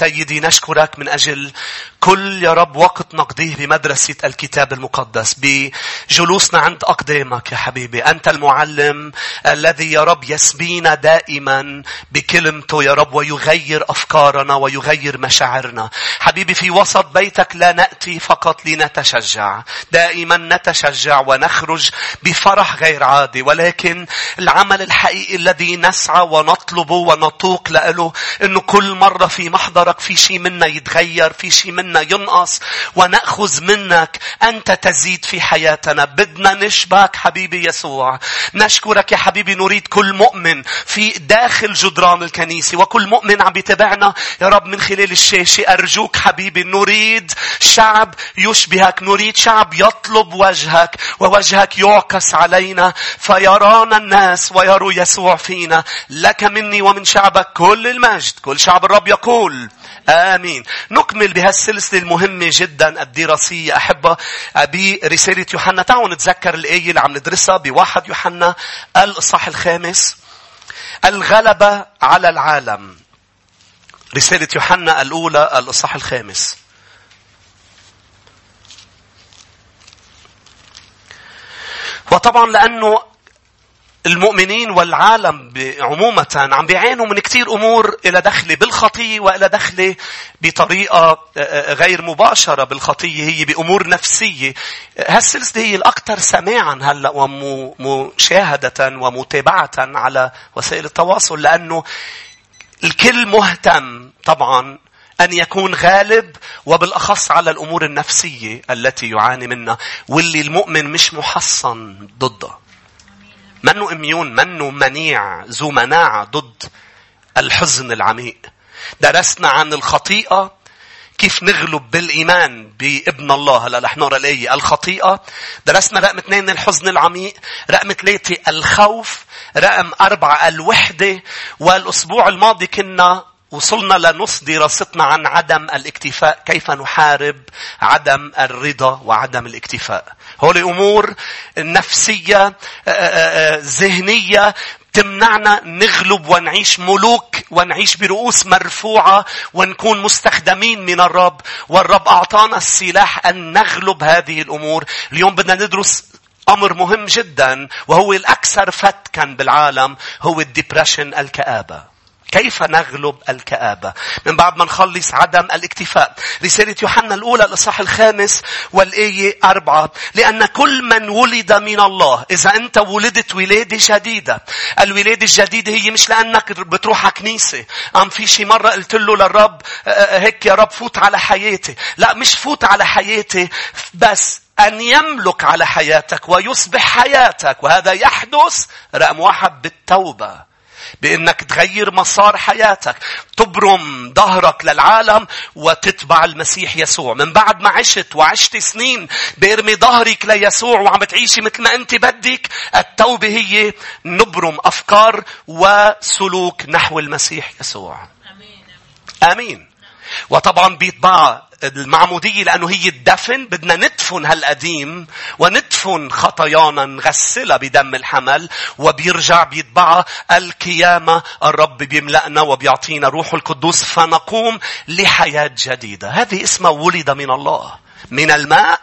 سيدي نشكرك من أجل كل يا رب وقت نقضيه بمدرسة الكتاب المقدس بجلوسنا عند أقدامك يا حبيبي. أنت المعلم الذي يا رب يسبينا دائما بكلمته يا رب ويغير أفكارنا ويغير مشاعرنا. حبيبي في وسط بيتك لا نأتي فقط لنتشجع. دائما نتشجع ونخرج بفرح غير عادي ولكن العمل الحقيقي الذي نسعى ونطلبه ونطوق له إنه كل مرة في محضرك في شيء منا يتغير في شيء منا ينقص ونأخذ منك. أنت تزيد في حياتنا. بدنا نشبك حبيبي يسوع. نشكرك يا حبيبي نريد كل مؤمن في داخل جدران الكنيسة وكل مؤمن عم يتابعنا. يا رب من خلال الشاشة أرجوك حبيبي نريد شعب يشبهك نريد شعب يطلب وجهك ووجهك يعكس علينا. فيرانا الناس ويروا يسوع فينا. لك مني ومن شعبك كل المجد. كل شعب الرب يقول آمين. نكمل بهالسلسلة المهمة جدا الدراسية أحبة برسالة يوحنا. تعالوا نتذكر الآية اللي عم ندرسها بواحد يوحنا الإصحاح الخامس. الغلبة على العالم. رسالة يوحنا الأولى الإصحاح الخامس. وطبعا لأنه المؤمنين والعالم عمومة عم بيعانوا من كثير أمور إلى دخل بالخطية وإلى دخل بطريقة آه، آه، غير مباشرة بالخطية هي بأمور نفسية. هالسلسلة هي الأكثر سماعا هلأ ومشاهدة ومتابعة على وسائل التواصل لأنه الكل مهتم طبعا أن يكون غالب وبالأخص على الأمور النفسية التي يعاني منها واللي المؤمن مش محصن ضدها. منه إميون منه منيع ذو مناعة ضد الحزن العميق درسنا عن الخطيئة كيف نغلب بالإيمان بابن الله. هلا رح نقرأ الآية. الخطيئة. درسنا رقم اثنين الحزن العميق. رقم ثلاثة الخوف. رقم أربعة الوحدة. والأسبوع الماضي كنا وصلنا لنص دراستنا عن عدم الاكتفاء. كيف نحارب عدم الرضا وعدم الاكتفاء. هول أمور نفسية آه، آه، آه، ذهنية تمنعنا نغلب ونعيش ملوك ونعيش برؤوس مرفوعة ونكون مستخدمين من الرب. والرب أعطانا السلاح أن نغلب هذه الأمور. اليوم بدنا ندرس أمر مهم جدا وهو الأكثر فتكا بالعالم هو الديبريشن الكآبة. كيف نغلب الكآبة؟ من بعد ما نخلص عدم الاكتفاء. رسالة يوحنا الأولى الإصحاح الخامس والآية أربعة. لأن كل من ولد من الله، إذا أنت ولدت ولادة جديدة. الولادة الجديدة هي مش لأنك بتروح على كنيسة. أم في شي مرة قلت له للرب آه، آه، هيك يا رب فوت على حياتي. لا مش فوت على حياتي بس أن يملك على حياتك ويصبح حياتك وهذا يحدث رقم واحد بالتوبة. بأنك تغير مسار حياتك. تبرم ظهرك للعالم وتتبع المسيح يسوع. من بعد ما عشت وعشت سنين بارمي ظهرك ليسوع وعم تعيشي مثل ما أنت بدك. التوبة هي نبرم أفكار وسلوك نحو المسيح يسوع. أمين. أمين. وطبعا بيتبع المعمودية لأنه هي الدفن بدنا ندفن هالقديم وندفن خطايانا نغسلها بدم الحمل وبيرجع بيتبعها القيامة الرب بيملأنا وبيعطينا روح القدوس فنقوم لحياة جديدة. هذه اسمها ولد من الله من الماء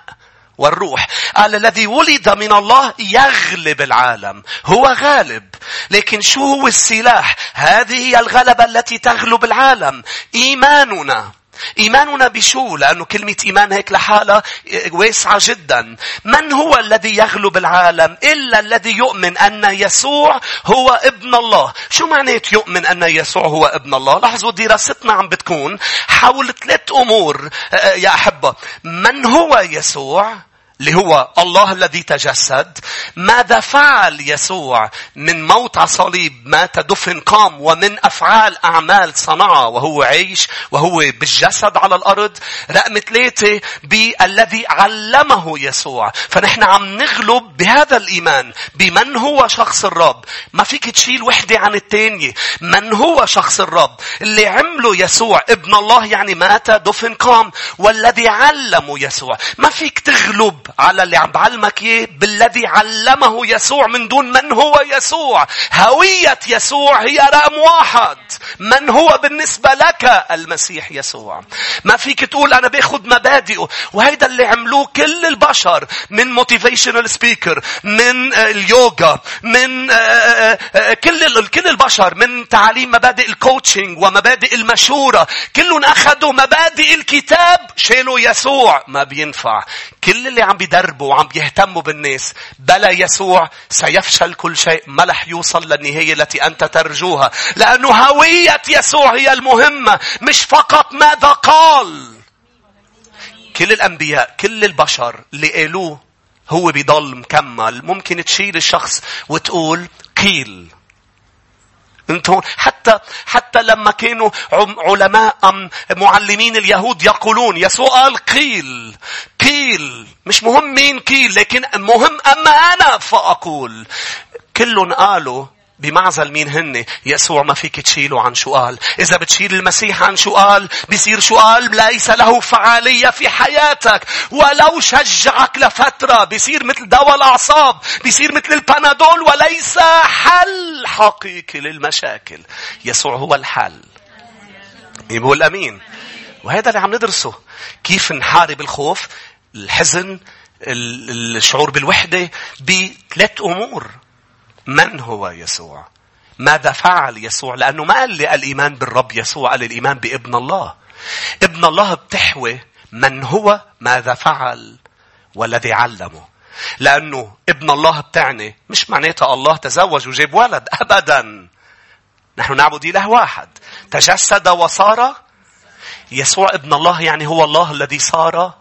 والروح. قال الذي ولد من الله يغلب العالم. هو غالب. لكن شو هو السلاح؟ هذه هي الغلبة التي تغلب العالم. إيماننا. إيماننا بشو؟ لأنه كلمة إيمان هيك لحالها واسعة جدا. من هو الذي يغلب العالم إلا الذي يؤمن أن يسوع هو ابن الله. شو معنات يؤمن أن يسوع هو ابن الله؟ لاحظوا دراستنا عم بتكون حول ثلاث أمور يا أحبة. من هو يسوع؟ اللي هو الله الذي تجسد. ماذا فعل يسوع من موت على صليب مات دفن قام ومن أفعال أعمال صنعها وهو عيش وهو بالجسد على الأرض. رقم ثلاثة بالذي علمه يسوع. فنحن عم نغلب بهذا الإيمان بمن هو شخص الرب. ما فيك تشيل وحدة عن الثانية من هو شخص الرب؟ اللي عمله يسوع ابن الله يعني مات دفن قام. والذي علمه يسوع. ما فيك تغلب على اللي عم بعلمك إياه بالذي علمه يسوع من دون من هو يسوع. هوية يسوع هي رقم واحد. من هو بالنسبة لك؟ المسيح يسوع. ما فيك تقول أنا باخذ مبادئه. وهيدا اللي عملوه كل البشر من motivational speaker من آه، اليوغا من آه، آه، كل كل البشر من تعاليم مبادئ ال coaching ومبادئ المشورة. كلهم أخذوا مبادئ الكتاب شالوا يسوع. ما بينفع. كل اللي عم بيدربوا وعم بيهتموا بالناس بلا يسوع سيفشل كل شيء ما رح يوصل للنهاية التي أنت ترجوها. لأنه هوية يسوع هي المهمة مش فقط ماذا قال. كل الأنبياء كل البشر اللي قالوه هو بيضل مكمل ممكن تشيل الشخص وتقول قيل. أنتم حتى حتى لما كانوا علماء أم معلمين اليهود يقولون يسوع قال قيل قيل مش مهم مين قيل لكن مهم أما أنا فأقول. كلهم قالوا بمعزل مين هن؟ يسوع ما فيك تشيله عن شو قال إذا بتشيل المسيح عن شو قال بيصير شو قال ليس له فعالية في حياتك. ولو شجعك لفترة بيصير مثل دواء الأعصاب بيصير مثل البنادول وليس حل حقيقي للمشاكل. يسوع هو الحل. يقول أمين وهذا اللي عم ندرسه. كيف نحارب الخوف الحزن الشعور بالوحدة بثلاث أمور. من هو يسوع؟ ماذا فعل يسوع؟ لأنه ما قال لي الإيمان بالرب يسوع قال الإيمان بابن الله. ابن الله بتحوي من هو ماذا فعل والذي علمه. لأنه ابن الله بتعني مش معناتها الله تزوج وجاب ولد أبدا. نحن نعبد إله واحد. تجسد وصار يسوع ابن الله يعني هو الله الذي صار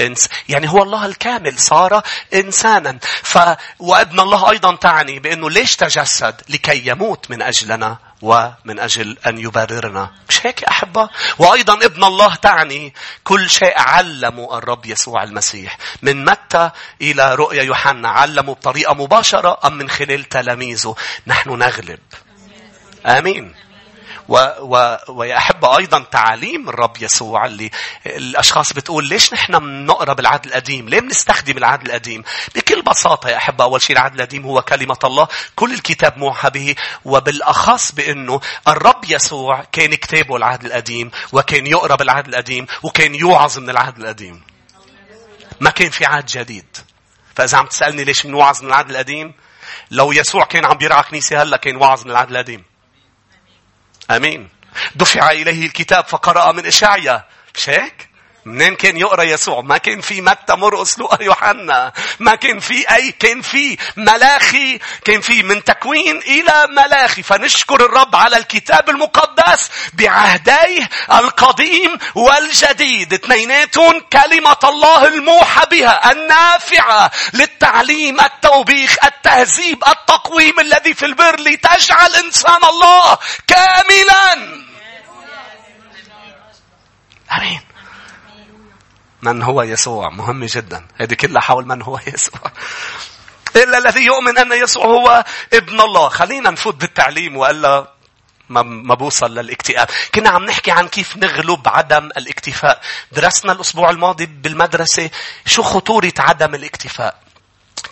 إنس يعني هو الله الكامل صار إنسانا. ف... وابن الله أيضا تعني بأنه ليش تجسد؟ لكي يموت من أجلنا ومن أجل أن يبررنا. مش هيك أحبة؟ وأيضا ابن الله تعني كل شيء علمه الرب يسوع المسيح. من متى إلى رؤيا يوحنا؟ علمه بطريقة مباشرة أم من خلال تلاميذه؟ نحن نغلب. آمين. و و ويا أحبة أيضا تعاليم الرب يسوع اللي الأشخاص بتقول ليش نحن بنقرأ بالعهد القديم؟ ليه بنستخدم العهد القديم؟ بكل بساطة يا أحبة أول شيء العهد القديم هو كلمة الله. كل الكتاب موحى به وبالأخص بأنه الرب يسوع كان كتابه العهد القديم وكان يقرأ بالعهد القديم وكان يوعظ من العهد القديم. ما كان في عهد جديد. فإذا عم تسألني ليش بنوعظ من العهد القديم؟ لو يسوع كان عم بيرعى كنيسة هلأ كان وعظ من العهد القديم. آمين دفع إليه الكتاب فقرأ من اشعيا مش هيك؟ منين كان يقرأ يسوع؟ ما كان في متى مرقس لوقا يوحنا، ما كان في اي كان في ملاخي، كان في من تكوين إلى ملاخي، فنشكر الرب على الكتاب المقدس بعهديه القديم والجديد، اثنيناتهم كلمة الله الموحى بها، النافعة للتعليم، التوبيخ، التهذيب، التقويم الذي في البر لتجعل إنسان الله كاملا. آمين. من هو يسوع. مهم جدا. هذه كلها حول من هو يسوع. إلا الذي يؤمن أن يسوع هو ابن الله. خلينا نفوت بالتعليم وإلا ما بوصل للاكتئاب. كنا عم نحكي عن كيف نغلب عدم الاكتفاء. درسنا الأسبوع الماضي بالمدرسة شو خطورة عدم الاكتفاء.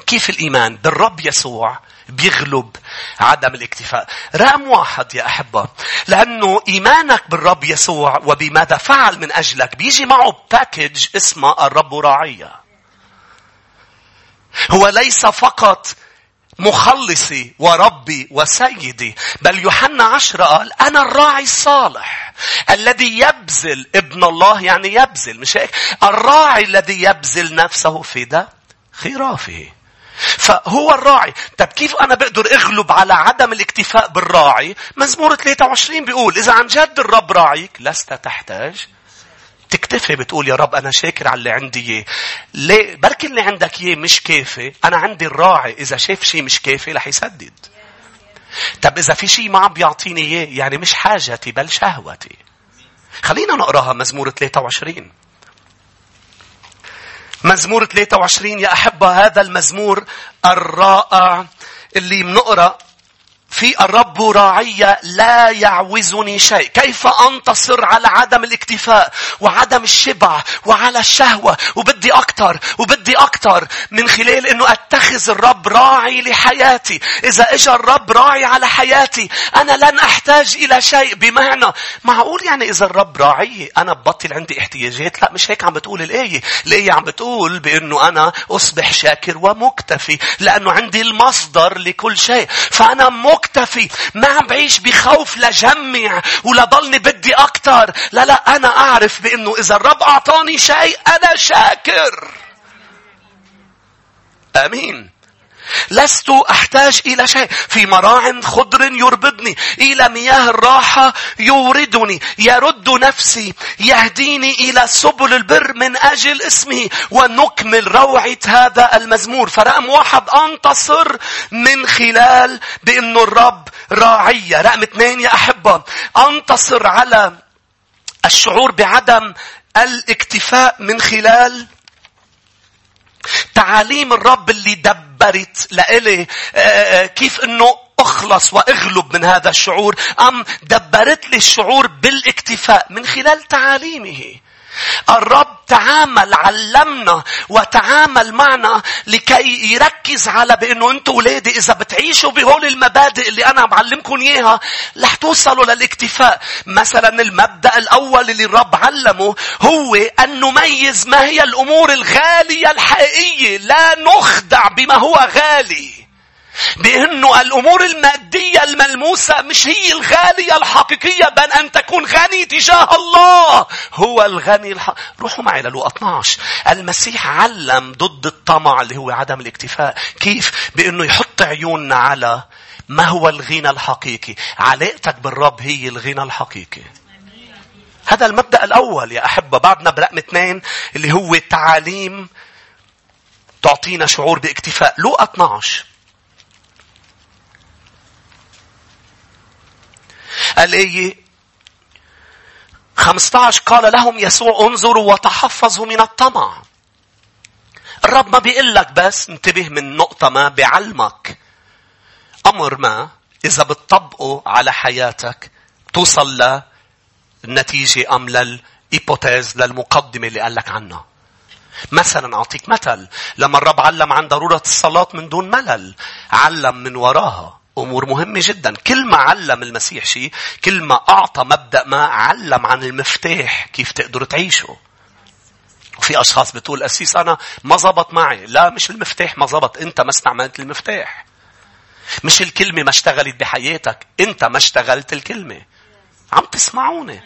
كيف الإيمان؟ بالرب يسوع بيغلب عدم الاكتفاء. رقم واحد يا أحبة. لأنه إيمانك بالرب يسوع وبماذا فعل من أجلك بيجي معه باكج اسمه الرب راعية. هو ليس فقط مخلصي وربي وسيدي بل يوحنا عشرة قال أنا الراعي الصالح الذي يبذل ابن الله يعني يبذل مش هيك الراعي الذي يبذل نفسه فداء خرافه فهو الراعي. طب كيف أنا بقدر أغلب على عدم الاكتفاء بالراعي؟ مزمور 23 بيقول إذا عن جد الرب راعيك لست تحتاج تكتفي بتقول يا رب أنا شاكر على اللي عندي إياه. ليه؟ بركي اللي عندك إياه مش كافي. أنا عندي الراعي. إذا شاف شيء مش كافي رح يسدد. طب إذا في شيء ما عم بيعطيني إياه يعني مش حاجتي بل شهوتي. خلينا نقراها مزمور 23. مزمور 23 يا أحبة هذا المزمور الرائع اللي بنقرأ في الرب راعي لا يعوزني شيء. كيف أنتصر على عدم الاكتفاء وعدم الشبع وعلى الشهوة؟ وبدي أكتر وبدي أكتر من خلال أنه أتخذ الرب راعي لحياتي. إذا إجا الرب راعي على حياتي أنا لن أحتاج إلى شيء. بمعنى معقول يعني إذا الرب راعي أنا ببطل عندي احتياجات؟ لا مش هيك عم بتقول الآية. الآية عم بتقول بأنه أنا أصبح شاكر ومكتفي لأنه عندي المصدر لكل شيء. فأنا مكتفي ما عم بعيش بخوف لجمع ولضلني بدي أكتر. لا لا أنا أعرف بأنه إذا الرب أعطاني شيء أنا شاكر. آمين. لست أحتاج إلى شيء. في مراع خضر يربضني. إلى مياه الراحة يوردني. يرد نفسي. يهديني إلى سبل البر من أجل اسمه. ونكمل روعة هذا المزمور. فرقم واحد أنتصر من خلال بأنه الرب راعية. رقم اثنين يا أحبة. أنتصر على الشعور بعدم الاكتفاء من خلال تعاليم الرب اللي دبرت لإلي آه، آه، كيف إنه أخلص وأغلب من هذا الشعور أم دبرت لي الشعور بالإكتفاء من خلال تعاليمه؟ الرب تعامل علمنا وتعامل معنا لكي يركز على بأنه أنتم اولادي إذا بتعيشوا بهول المبادئ اللي أنا بعلمكم إياها رح توصلوا للاكتفاء. مثلا المبدأ الأول اللي الرب علمه هو أن نميز ما هي الأمور الغالية الحقيقية، لا نخدع بما هو غالي. بأنه الأمور المادية الملموسة مش هي الغالية الحقيقية بل أن تكون غني تجاه الله. هو الغني الحق... روحوا معي للو 12 المسيح علم ضد الطمع اللي هو عدم الاكتفاء. كيف؟ بأنه يحط عيوننا على ما هو الغنى الحقيقي. علاقتك بالرب هي الغنى الحقيقي. هذا المبدأ الأول يا أحبة. بعدنا برقم اثنين اللي هو تعاليم تعطينا شعور باكتفاء. لو 12 الآية 15 قال لهم يسوع انظروا وتحفظوا من الطمع. الرب ما بيقول لك بس انتبه من نقطة ما بعلمك. أمر ما إذا بتطبقه على حياتك توصل للنتيجة أم للإيبوتيز للمقدمة اللي قال لك عنها. مثلا أعطيك مثل لما الرب علم عن ضرورة الصلاة من دون ملل علم من وراها أمور مهمة جدا. كل ما علم المسيح شيء، كل ما أعطى مبدأ ما علم عن المفتاح كيف تقدروا تعيشوا. وفي أشخاص بتقول أسيس أنا ما زبط معي. لا مش المفتاح ما زبط. أنت ما استعملت المفتاح. مش الكلمة ما اشتغلت بحياتك. أنت ما اشتغلت الكلمة. عم تسمعوني.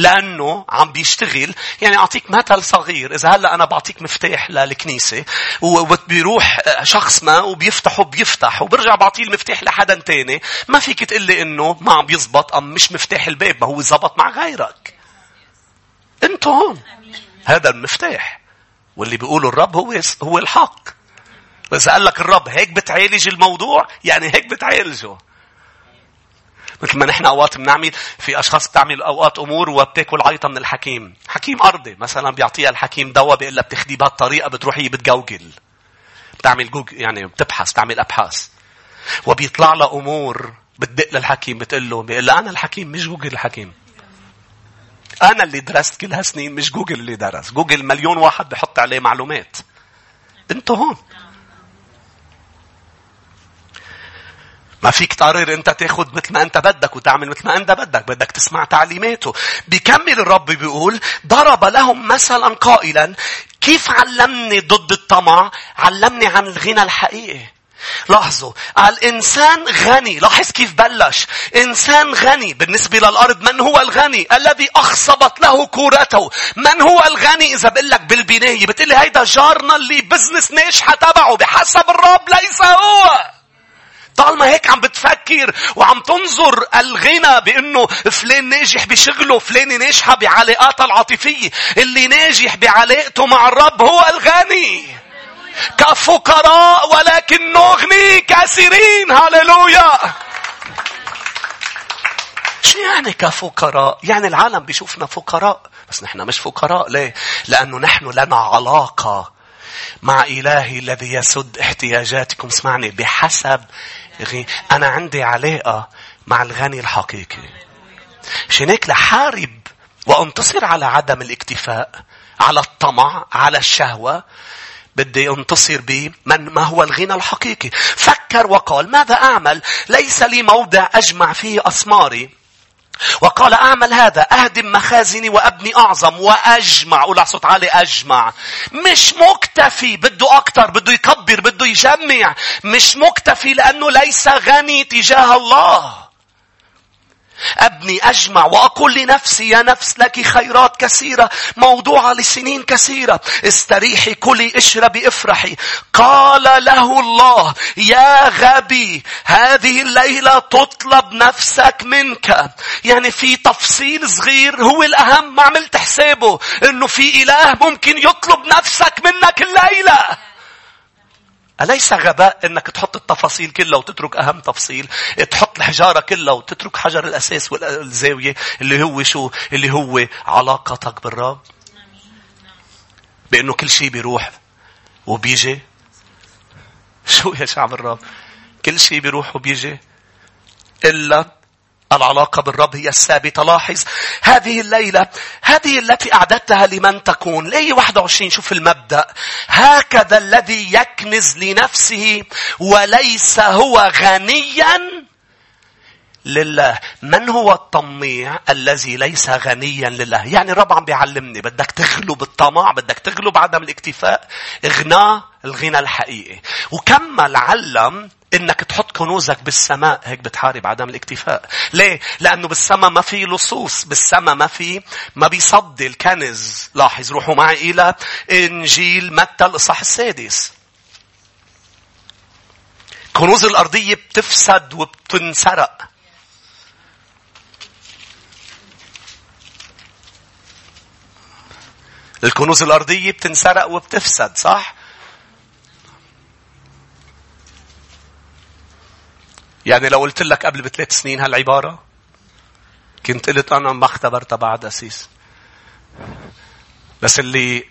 لأنه عم بيشتغل. يعني أعطيك مثل صغير. إذا هلأ أنا بعطيك مفتاح للكنيسة وبيروح شخص ما وبيفتح وبيفتح وبرجع بعطيه المفتاح لحدا تاني. ما فيك تقلي إنه ما عم بيزبط أم مش مفتاح الباب ما هو زبط مع غيرك. أنت هون. هذا المفتاح. واللي بيقوله الرب هو هو الحق. وإذا قال لك الرب هيك بتعالج الموضوع يعني هيك بتعالجه. مثل ما نحن أوقات بنعمل في أشخاص بتعمل أوقات أمور وبتاكل عيطة من الحكيم. حكيم أرضي مثلا بيعطيها الحكيم دواء بيقول لها بتاخديه بهالطريقة بتروحي بتجوجل. بتعمل جوجل يعني بتبحث تعمل أبحاث. وبيطلع لها أمور بتدق للحكيم بتقول له بيقول لها أنا الحكيم مش جوجل الحكيم. أنا اللي درست كل هالسنين مش جوجل اللي درس. جوجل مليون واحد بحط عليه معلومات. أنتوا هون. ما فيك تقرر انت تاخد مثل ما انت بدك وتعمل مثل ما انت بدك بدك تسمع تعليماته. بيكمل الرب بيقول ضرب لهم مثلا قائلا كيف علمني ضد الطمع؟ علمني عن الغنى الحقيقي. لاحظوا الإنسان غني. لاحظ كيف بلش. إنسان غني. بالنسبة للأرض من هو الغني؟ الذي أخصبت له كورته. من هو الغني؟ إذا بقول لك بالبناية بتقول لي هيدا جارنا اللي بزنس ناجحة تبعه. بحسب الرب ليس هو. طالما هيك عم بتفكر وعم تنظر الغنى بأنه فلان ناجح بشغله فلان ناجحة بعلاقاتها العاطفية اللي ناجح بعلاقته مع الرب هو الغني. كفقراء ولكن نغني كثيرين هللويا. شو يعني كفقراء؟ يعني العالم بيشوفنا فقراء. بس نحن مش فقراء. ليه؟ لأنه نحن لنا علاقة مع إلهي الذي يسد احتياجاتكم. اسمعني بحسب أنا عندي علاقة مع الغني الحقيقي. هيك لحارب وأنتصر على عدم الاكتفاء على الطمع على الشهوة. بدي أنتصر به من ما هو الغنى الحقيقي. فكر وقال ماذا أعمل؟ ليس لي موضع أجمع فيه أسماري. وقال أعمل هذا أهدم مخازني وأبني أعظم وأجمع قول صوت عالي أجمع. مش مكتفي بده أكتر بده يكبر بده يجمع. مش مكتفي لأنه ليس غني تجاه الله. أبني أجمع وأقول لنفسي يا نفس لك خيرات كثيرة موضوعة لسنين كثيرة. استريحي كلي اشربي افرحي. قال له الله يا غبي هذه الليلة تطلب نفسك منك. يعني في تفصيل صغير هو الأهم ما عملت حسابه إنه في إله ممكن يطلب نفسك منك الليلة. أليس غباء أنك تحط التفاصيل كلها وتترك أهم تفصيل؟ تحط الحجارة كلها وتترك حجر الأساس والزاوية اللي هو شو؟ اللي هو علاقتك بالرب. بأنه كل شيء بيروح وبيجي. شو يا شعب الرب؟ كل شيء بيروح وبيجي. إلا العلاقة بالرب هي الثابتة. لاحظ هذه الليلة هذه التي أعددتها لمن تكون. ليه 21 شوف المبدأ. هكذا الذي يكنز لنفسه وليس هو غنيا لله. من هو الطميع الذي ليس غنيا لله؟ يعني الرب عم بيعلمني بدك تغلب الطمع بدك تغلب عدم الاكتفاء. اغنى الغنى الحقيقي. وكمل علم إنك تحط كنوزك بالسماء. هيك بتحارب عدم الاكتفاء. ليه؟ لأنه بالسماء ما في لصوص. بالسماء ما في ما بيصدي الكنز. لاحظ روحوا معي إلى إنجيل متى الإصحاح السادس. كنوز الأرضية بتفسد وبتنسرق. الكنوز الأرضية بتنسرق وبتفسد صح؟ يعني لو قلت لك قبل بثلاث سنين هالعبارة كنت قلت أنا ما اختبرتها بعد أسيس بس اللي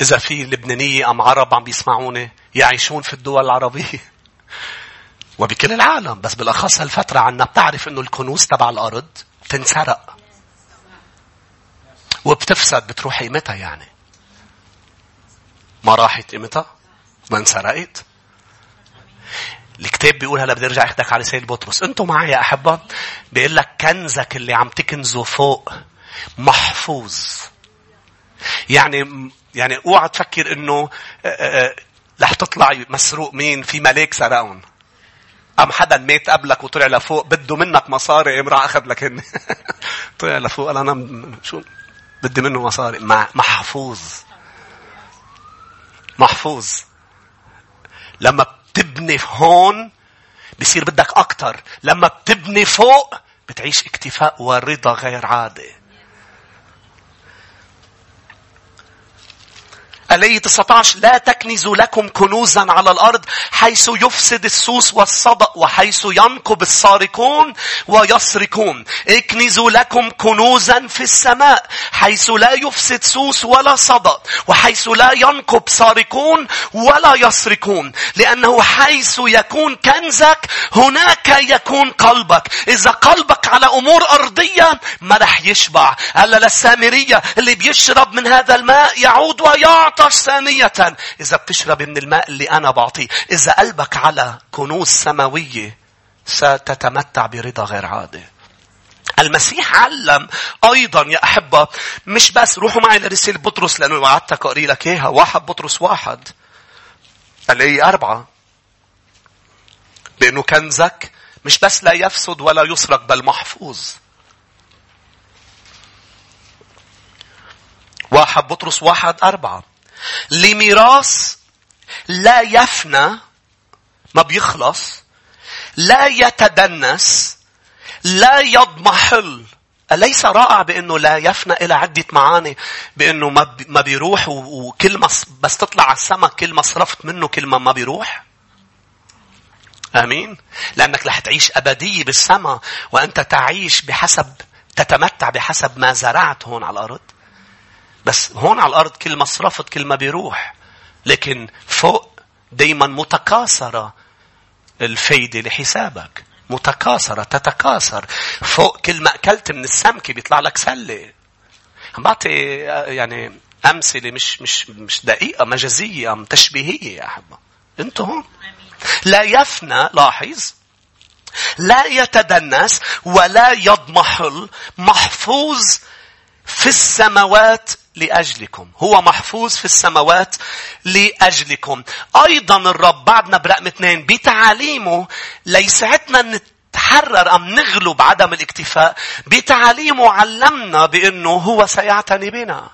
إذا في لبنانية أم عرب عم بيسمعوني يعيشون في الدول العربية وبكل العالم بس بالأخص هالفترة عنا بتعرف إنه الكنوز تبع الأرض تنسرق وبتفسد بتروح قيمتها يعني. ما راحت قيمتها؟ ما انسرقت. الكتاب بيقول هلا بدي ارجع اخدك على سيد بطرس. أنتوا معي يا أحبة؟ بيقول لك كنزك اللي عم تكنزه فوق محفوظ. يعني يعني اوعى تفكر انه آه، آه، آه، رح تطلع مسروق مين؟ في ملاك سرقهم. أم حدا مات قبلك وطلع لفوق؟ بده منك مصاري قام راح أخذ لك هن. طلع لفوق. قال أنا شو؟ بدي منه مصاري. محفوظ. محفوظ. لما بتبني هون بصير بدك أكتر. لما بتبني فوق بتعيش اكتفاء ورضا غير عادي. الآية 19 لا تكنزوا لكم كنوزا على الأرض حيث يفسد السوس والصدأ وحيث ينقب السارقون ويسرقون. اكنزوا لكم كنوزا في السماء حيث لا يفسد سوس ولا صدأ وحيث لا ينقب سارقون ولا يسرقون. لأنه حيث يكون كنزك هناك يكون قلبك. إذا قلبك على أمور أرضية ما رح يشبع. هلا للسامرية اللي بيشرب من هذا الماء يعود ويعطي. تعطش ثانية. إذا بتشرب من الماء اللي أنا بعطيه. إذا قلبك على كنوز سماوية ستتمتع برضا غير عادي. المسيح علم أيضا يا أحبة مش بس روحوا معي لرسالة بطرس لأنه وعدتك أقري لك إياها. واحد بطرس واحد. الآية أربعة. بأنه كنزك مش بس لا يفسد ولا يسرق بل محفوظ. واحد بطرس واحد أربعة. لميراث لا يفنى ما بيخلص لا يتدنس لا يضمحل. أليس رائع بأنه لا يفنى إلى عدة معاني؟ بأنه ما بيروح وكل ما بس تطلع على السماء كل ما صرفت منه كل ما ما بيروح. آمين. لأنك رح تعيش أبدية بالسماء وأنت تعيش بحسب تتمتع بحسب ما زرعت هون على الأرض. بس هون على الأرض كل ما صرفت كل ما بيروح. لكن فوق دايما متكاثرة الفايدة لحسابك. متكاثرة تتكاثر. فوق كل ما أكلت من السمكة بيطلع لك سلة. عم بعطي يعني أمثلة مش مش مش دقيقة مجازية تشبيهية يا أحبة. أنتم هون؟ لا يفنى لاحظ. لا يتدنس ولا يضمحل محفوظ في السماوات لأجلكم. هو محفوظ في السماوات لأجلكم. أيضا الرب بعدنا برقم اثنين بتعاليمه ليسعتنا نتحرر أم نغلب عدم الاكتفاء بتعاليمه علمنا بأنه هو سيعتني بنا.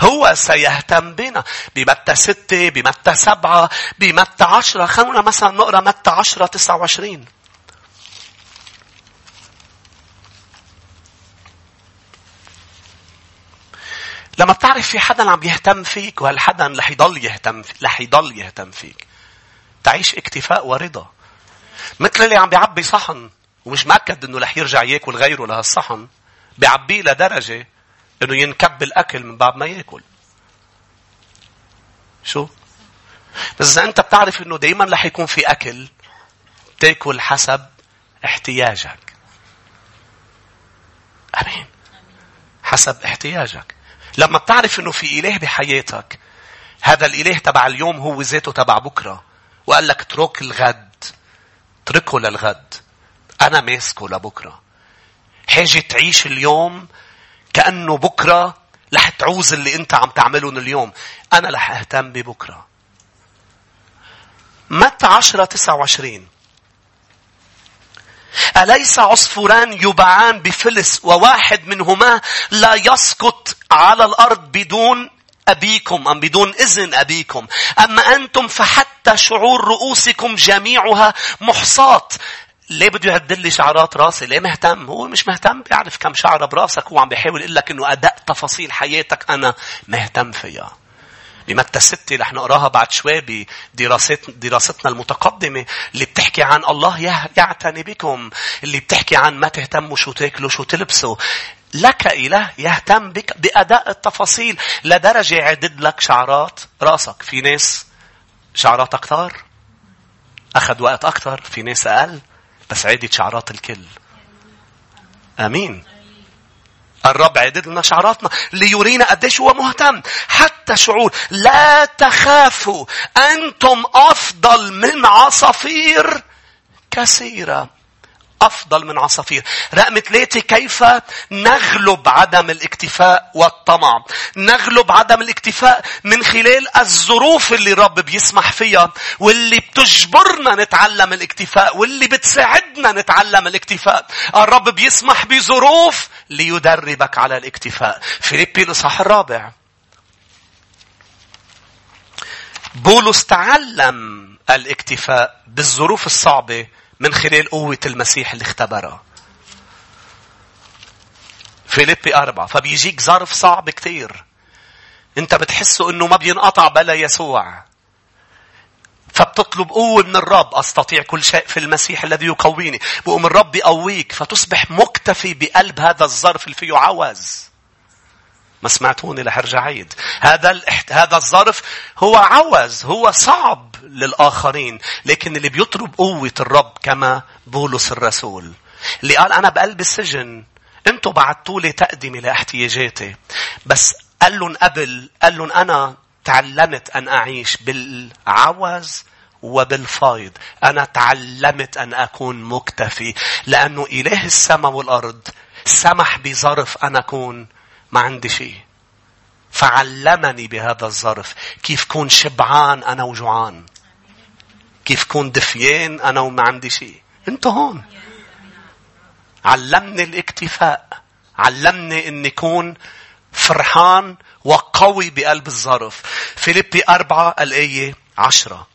هو سيهتم بنا. بمتى ستة؟ بمتى سبعة؟ بمتى عشرة؟ خلونا مثلا نقرأ متى عشرة تسعة وعشرين. لما بتعرف في حدا عم يهتم فيك وهالحدا رح يضل يهتم رح يضل يهتم فيك. تعيش اكتفاء ورضا. مثل اللي عم بيعبي صحن ومش مأكد إنه رح يرجع ياكل غيره لهالصحن بيعبيه لدرجة إنه ينكب الأكل من بعد ما ياكل. شو؟ بس إذا أنت بتعرف إنه دائما رح يكون في أكل تاكل حسب احتياجك. أمين. حسب احتياجك. لما بتعرف إنه في إله بحياتك هذا الإله تبع اليوم هو ذاته تبع بكرة. وقال لك اترك الغد. اتركه للغد. أنا ماسكه لبكرة. حاجة تعيش اليوم كأنه بكرة رح تعوز اللي أنت عم تعملهم اليوم. أنا رح أهتم ببكرة. متى عشرة تسعة وعشرين؟ أليس عصفوران يبعان بفلس وواحد منهما لا يسقط على الأرض بدون أبيكم أم بدون إذن أبيكم أما أنتم فحتى شعور رؤوسكم جميعها محصاة ليه بده يهدل لي شعرات راسي؟ ليه مهتم؟ هو مش مهتم بيعرف كم شعرة براسك هو عم بيحاول يقول لك إنه أداء تفاصيل حياتك أنا مهتم فيها. بمتى ستة رح نقراها بعد شوي بدراسات دراستنا المتقدمة اللي بتحكي عن الله يعتني بكم اللي بتحكي عن ما تهتموا شو تاكلوا شو تلبسوا. لك إله يهتم بك بأداء التفاصيل لدرجة يعدد لك شعرات رأسك. في ناس شعرات أكثر أخذ وقت أكثر في ناس أقل بس عدد شعرات الكل. أمين. الرب عدد لنا شعراتنا ليرينا قديش هو مهتم. حتى شعور لا تخافوا أنتم أفضل من عصافير كثيرة. أفضل من عصافير. رقم ثلاثة كيف نغلب عدم الاكتفاء والطمع. نغلب عدم الاكتفاء من خلال الظروف اللي الرب بيسمح فيها واللي بتجبرنا نتعلم الاكتفاء واللي بتساعدنا نتعلم الاكتفاء. الرب بيسمح بظروف ليدربك على الاكتفاء. فيليبي الإصحاح الرابع. بولس تعلم الاكتفاء بالظروف الصعبة من خلال قوة المسيح اللي اختبرها. فيليبي أربعة فبيجيك ظرف صعب كتير. أنت بتحسه أنه ما بينقطع بلا يسوع. فبتطلب قوة من الرب أستطيع كل شيء في المسيح الذي يقويني. بقوم الرب يقويك فتصبح مكتفي بقلب هذا الظرف اللي فيه عوز. ما سمعتوني رح ارجع عيد. هذا هذا الظرف هو عوز، هو صعب للآخرين، لكن اللي بيطلب قوة الرب كما بولس الرسول. اللي قال أنا بقلب السجن، أنتوا بعتوا لي تقدمي لاحتياجاتي. بس قال لهم قبل، قال لهم أنا تعلمت أن أعيش بالعوز وبالفيض. أنا تعلمت أن أكون مكتفي. لأنه إله السماء والأرض سمح بظرف أن أكون ما عندي شيء. فعلمني بهذا الظرف كيف كون شبعان أنا وجوعان. كيف كون دفيان أنا وما عندي شيء. أنت هون. علمني الاكتفاء. علمني أني كون فرحان وقوي بقلب الظرف. فيليبي أربعة الآية عشرة.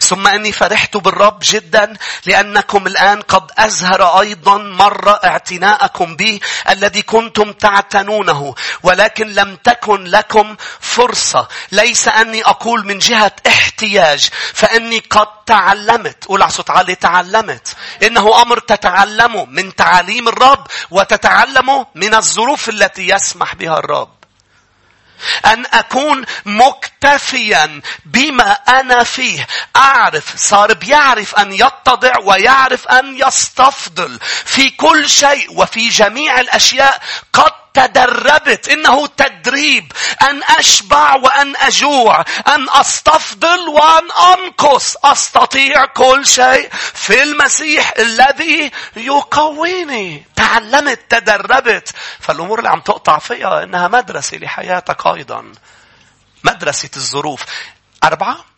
ثم أني فرحت بالرب جدا لأنكم الآن قد أزهر أيضا مرة اعتناءكم بي الذي كنتم تعتنونه ولكن لم تكن لكم فرصة. ليس أني أقول من جهة احتياج فأني قد تعلمت. قول على صوت عالي تعلمت. إنه أمر تتعلمه من تعاليم الرب وتتعلمه من الظروف التي يسمح بها الرب. أن أكون مكتفيا بما أنا فيه. أعرف صار بيعرف أن يتضع ويعرف أن يستفضل في كل شيء وفي جميع الأشياء قد تدربت إنه تدريب. أن أشبع وأن أجوع. أن أستفضل وأن أنقص. أستطيع كل شيء في المسيح الذي يقويني. تعلمت تدربت. فالأمور اللي عم تقطع فيها إنها مدرسة لحياتك أيضا. مدرسة الظروف. أربعة؟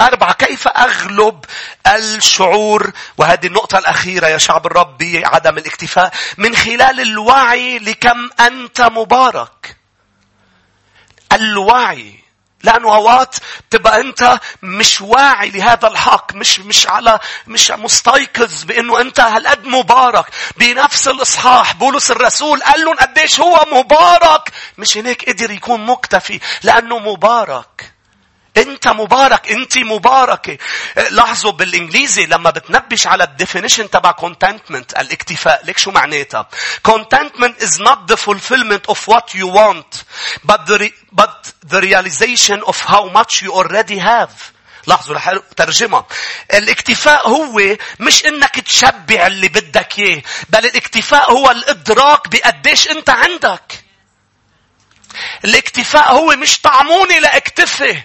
أربعة كيف أغلب الشعور؟ وهذه النقطة الأخيرة يا شعب الرب بعدم الاكتفاء. من خلال الوعي لكم أنت مبارك. الوعي لأنه أوقات تبقى أنت مش واعي لهذا الحق مش مش على مش مستيقظ بأنه أنت هالقد مبارك. بنفس الإصحاح بولس الرسول قال لهم قديش هو مبارك. مش هناك قدر يكون مكتفي لأنه مبارك. انت مبارك انت مباركة لاحظوا بالانجليزي لما بتنبش على الديفينيشن تبع contentment الاكتفاء ليك شو معناتها contentment is not the fulfillment of what you want but the, but the realization of how much you already have لاحظوا رح ترجمة. الاكتفاء هو مش انك تشبع اللي بدك اياه. بل الاكتفاء هو الإدراك بقديش انت عندك. الاكتفاء هو مش طعموني لأكتفي.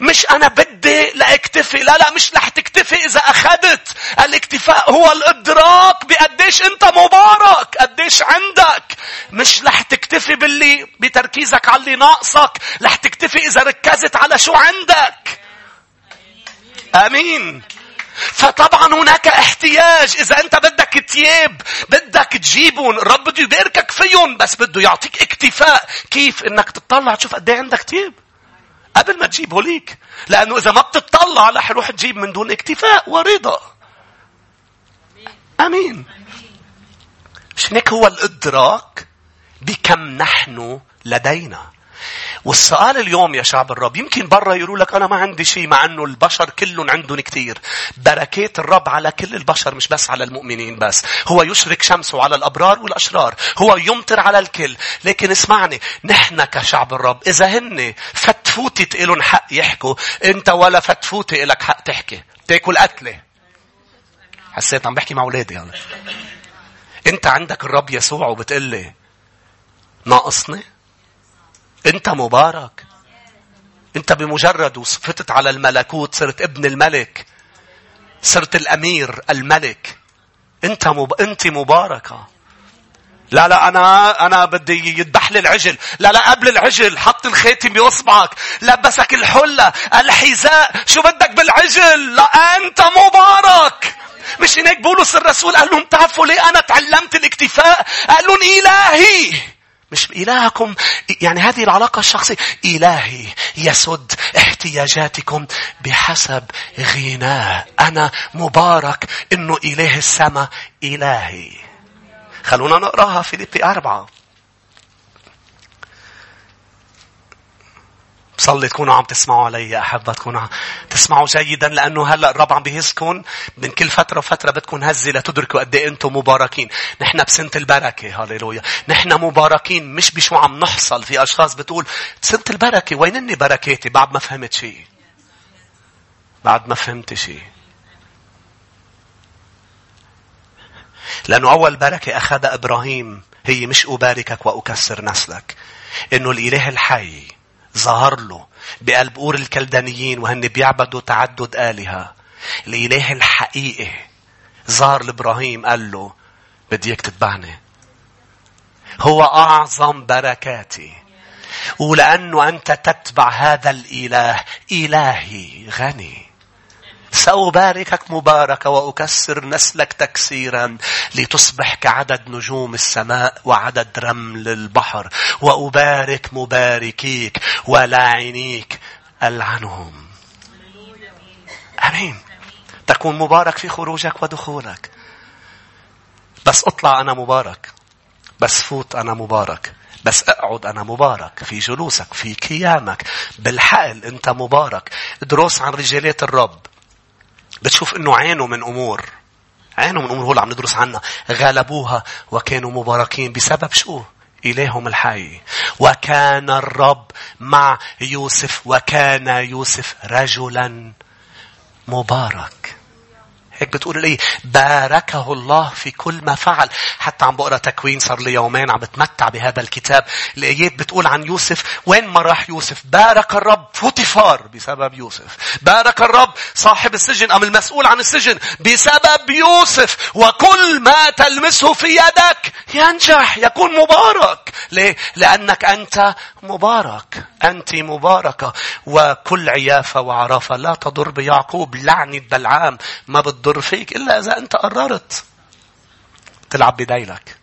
مش أنا بدي لأكتفي. لا لا مش رح تكتفي إذا أخذت. الاكتفاء هو الإدراك بقديش أنت مبارك. قديش عندك. مش رح تكتفي باللي بتركيزك على اللي ناقصك. رح تكتفي إذا ركزت على شو عندك. آمين. فطبعا هناك احتياج إذا أنت بدك تياب بدك تجيبهم الرب بده يباركك فيهم بس بده يعطيك اكتفاء كيف إنك تطلع تشوف قد إيه عندك تياب قبل ما تجيبه ليك لأنه إذا ما بتطلع رح يروح تجيب من دون اكتفاء ورضا. أمين. مش هيك هو الإدراك بكم نحن لدينا. والسؤال اليوم يا شعب الرب يمكن برا يقولوا لك أنا ما عندي شيء مع أنه البشر كلهم عندهم كثير بركات الرب على كل البشر مش بس على المؤمنين بس. هو يشرك شمسه على الأبرار والأشرار. هو يمطر على الكل. لكن اسمعني نحن كشعب الرب إذا هن فتفوتي تقلن حق يحكوا أنت ولا فتفوتي إلك حق تحكي. تاكل قتلة حسيت عم بحكي مع أولادي هلا. أنت عندك الرب يسوع وبتقول لي ناقصني؟ انت مبارك. انت بمجرد وصفتت على الملكوت صرت ابن الملك صرت الامير الملك. انت مب... انت مباركة. لا لا أنا أنا بدي يذبح لي العجل. لا لا قبل العجل حط الخاتم باصبعك لبسك الحلة الحذاء. شو بدك بالعجل؟ لا انت مبارك. مش هناك بولس الرسول قال لهم تعرفوا ليه أنا تعلمت الاكتفاء؟ قال لهم إلهي. مش إلهكم. يعني هذه العلاقة الشخصية. إلهي يسد احتياجاتكم بحسب غناه أنا مبارك إنه إله السماء إلهي. خلونا نقراها فيليبي أربعة. بصلي تكونوا عم تسمعوا علي أحبة تكونوا عم تسمعوا جيدا لأنه هلأ الرب عم بيهزكم من كل فترة وفترة بدكم هزة لتدركوا قد إيه أنتم مباركين. نحن بسنة البركة هاليلويا. نحن مباركين مش بشو عم نحصل في أشخاص بتقول سنة البركة وينني بركاتي بعد ما فهمت شيء. بعد ما فهمت شيء. لأنه أول بركة أخذها إبراهيم هي مش أباركك وأكسر نسلك. إنه الإله الحي ظهر له بقلب أور الكلدانيين وهن بيعبدوا تعدد آلهة. الإله الحقيقي ظهر لإبراهيم قال له بدي إياك تتبعني. هو أعظم بركاتي. ولأنه أنت تتبع هذا الإله إلهي غني. سأباركك مباركة وأكسر نسلك تكسيرا لتصبح كعدد نجوم السماء وعدد رمل البحر وأبارك مباركيك ولاعنيك ألعنهم. أمين. تكون مبارك في خروجك ودخولك. بس اطلع أنا مبارك. بس فوت أنا مبارك. بس أقعد أنا مبارك. في جلوسك في قيامك. بالحقل أنت مبارك. دروس عن رجالات الرب. بتشوف إنه عانوا من أمور. عانوا من أمور هو اللي عم ندرس عنها. غلبوها وكانوا مباركين. بسبب شو؟ إلههم الحي. وكان الرب مع يوسف وكان يوسف رجلا مبارك. هيك بتقول لي باركه الله في كل ما فعل. حتى عم بقرأ تكوين صار لي يومين عم بتمتع بهذا الكتاب. الايات بتقول عن يوسف وين ما راح يوسف؟ بارك الرب. فوتيفار بسبب يوسف. بارك الرب صاحب السجن أم المسؤول عن السجن؟ بسبب يوسف. وكل ما تلمسه في يدك ينجح يكون مبارك. ليه؟ لأنك أنت مبارك. أنت مباركة. وكل عيافة وعرافة لا تضر بيعقوب. لعنة بلعام ما بتضر يضر فيك إلا إذا أنت قررت تلعب بديلك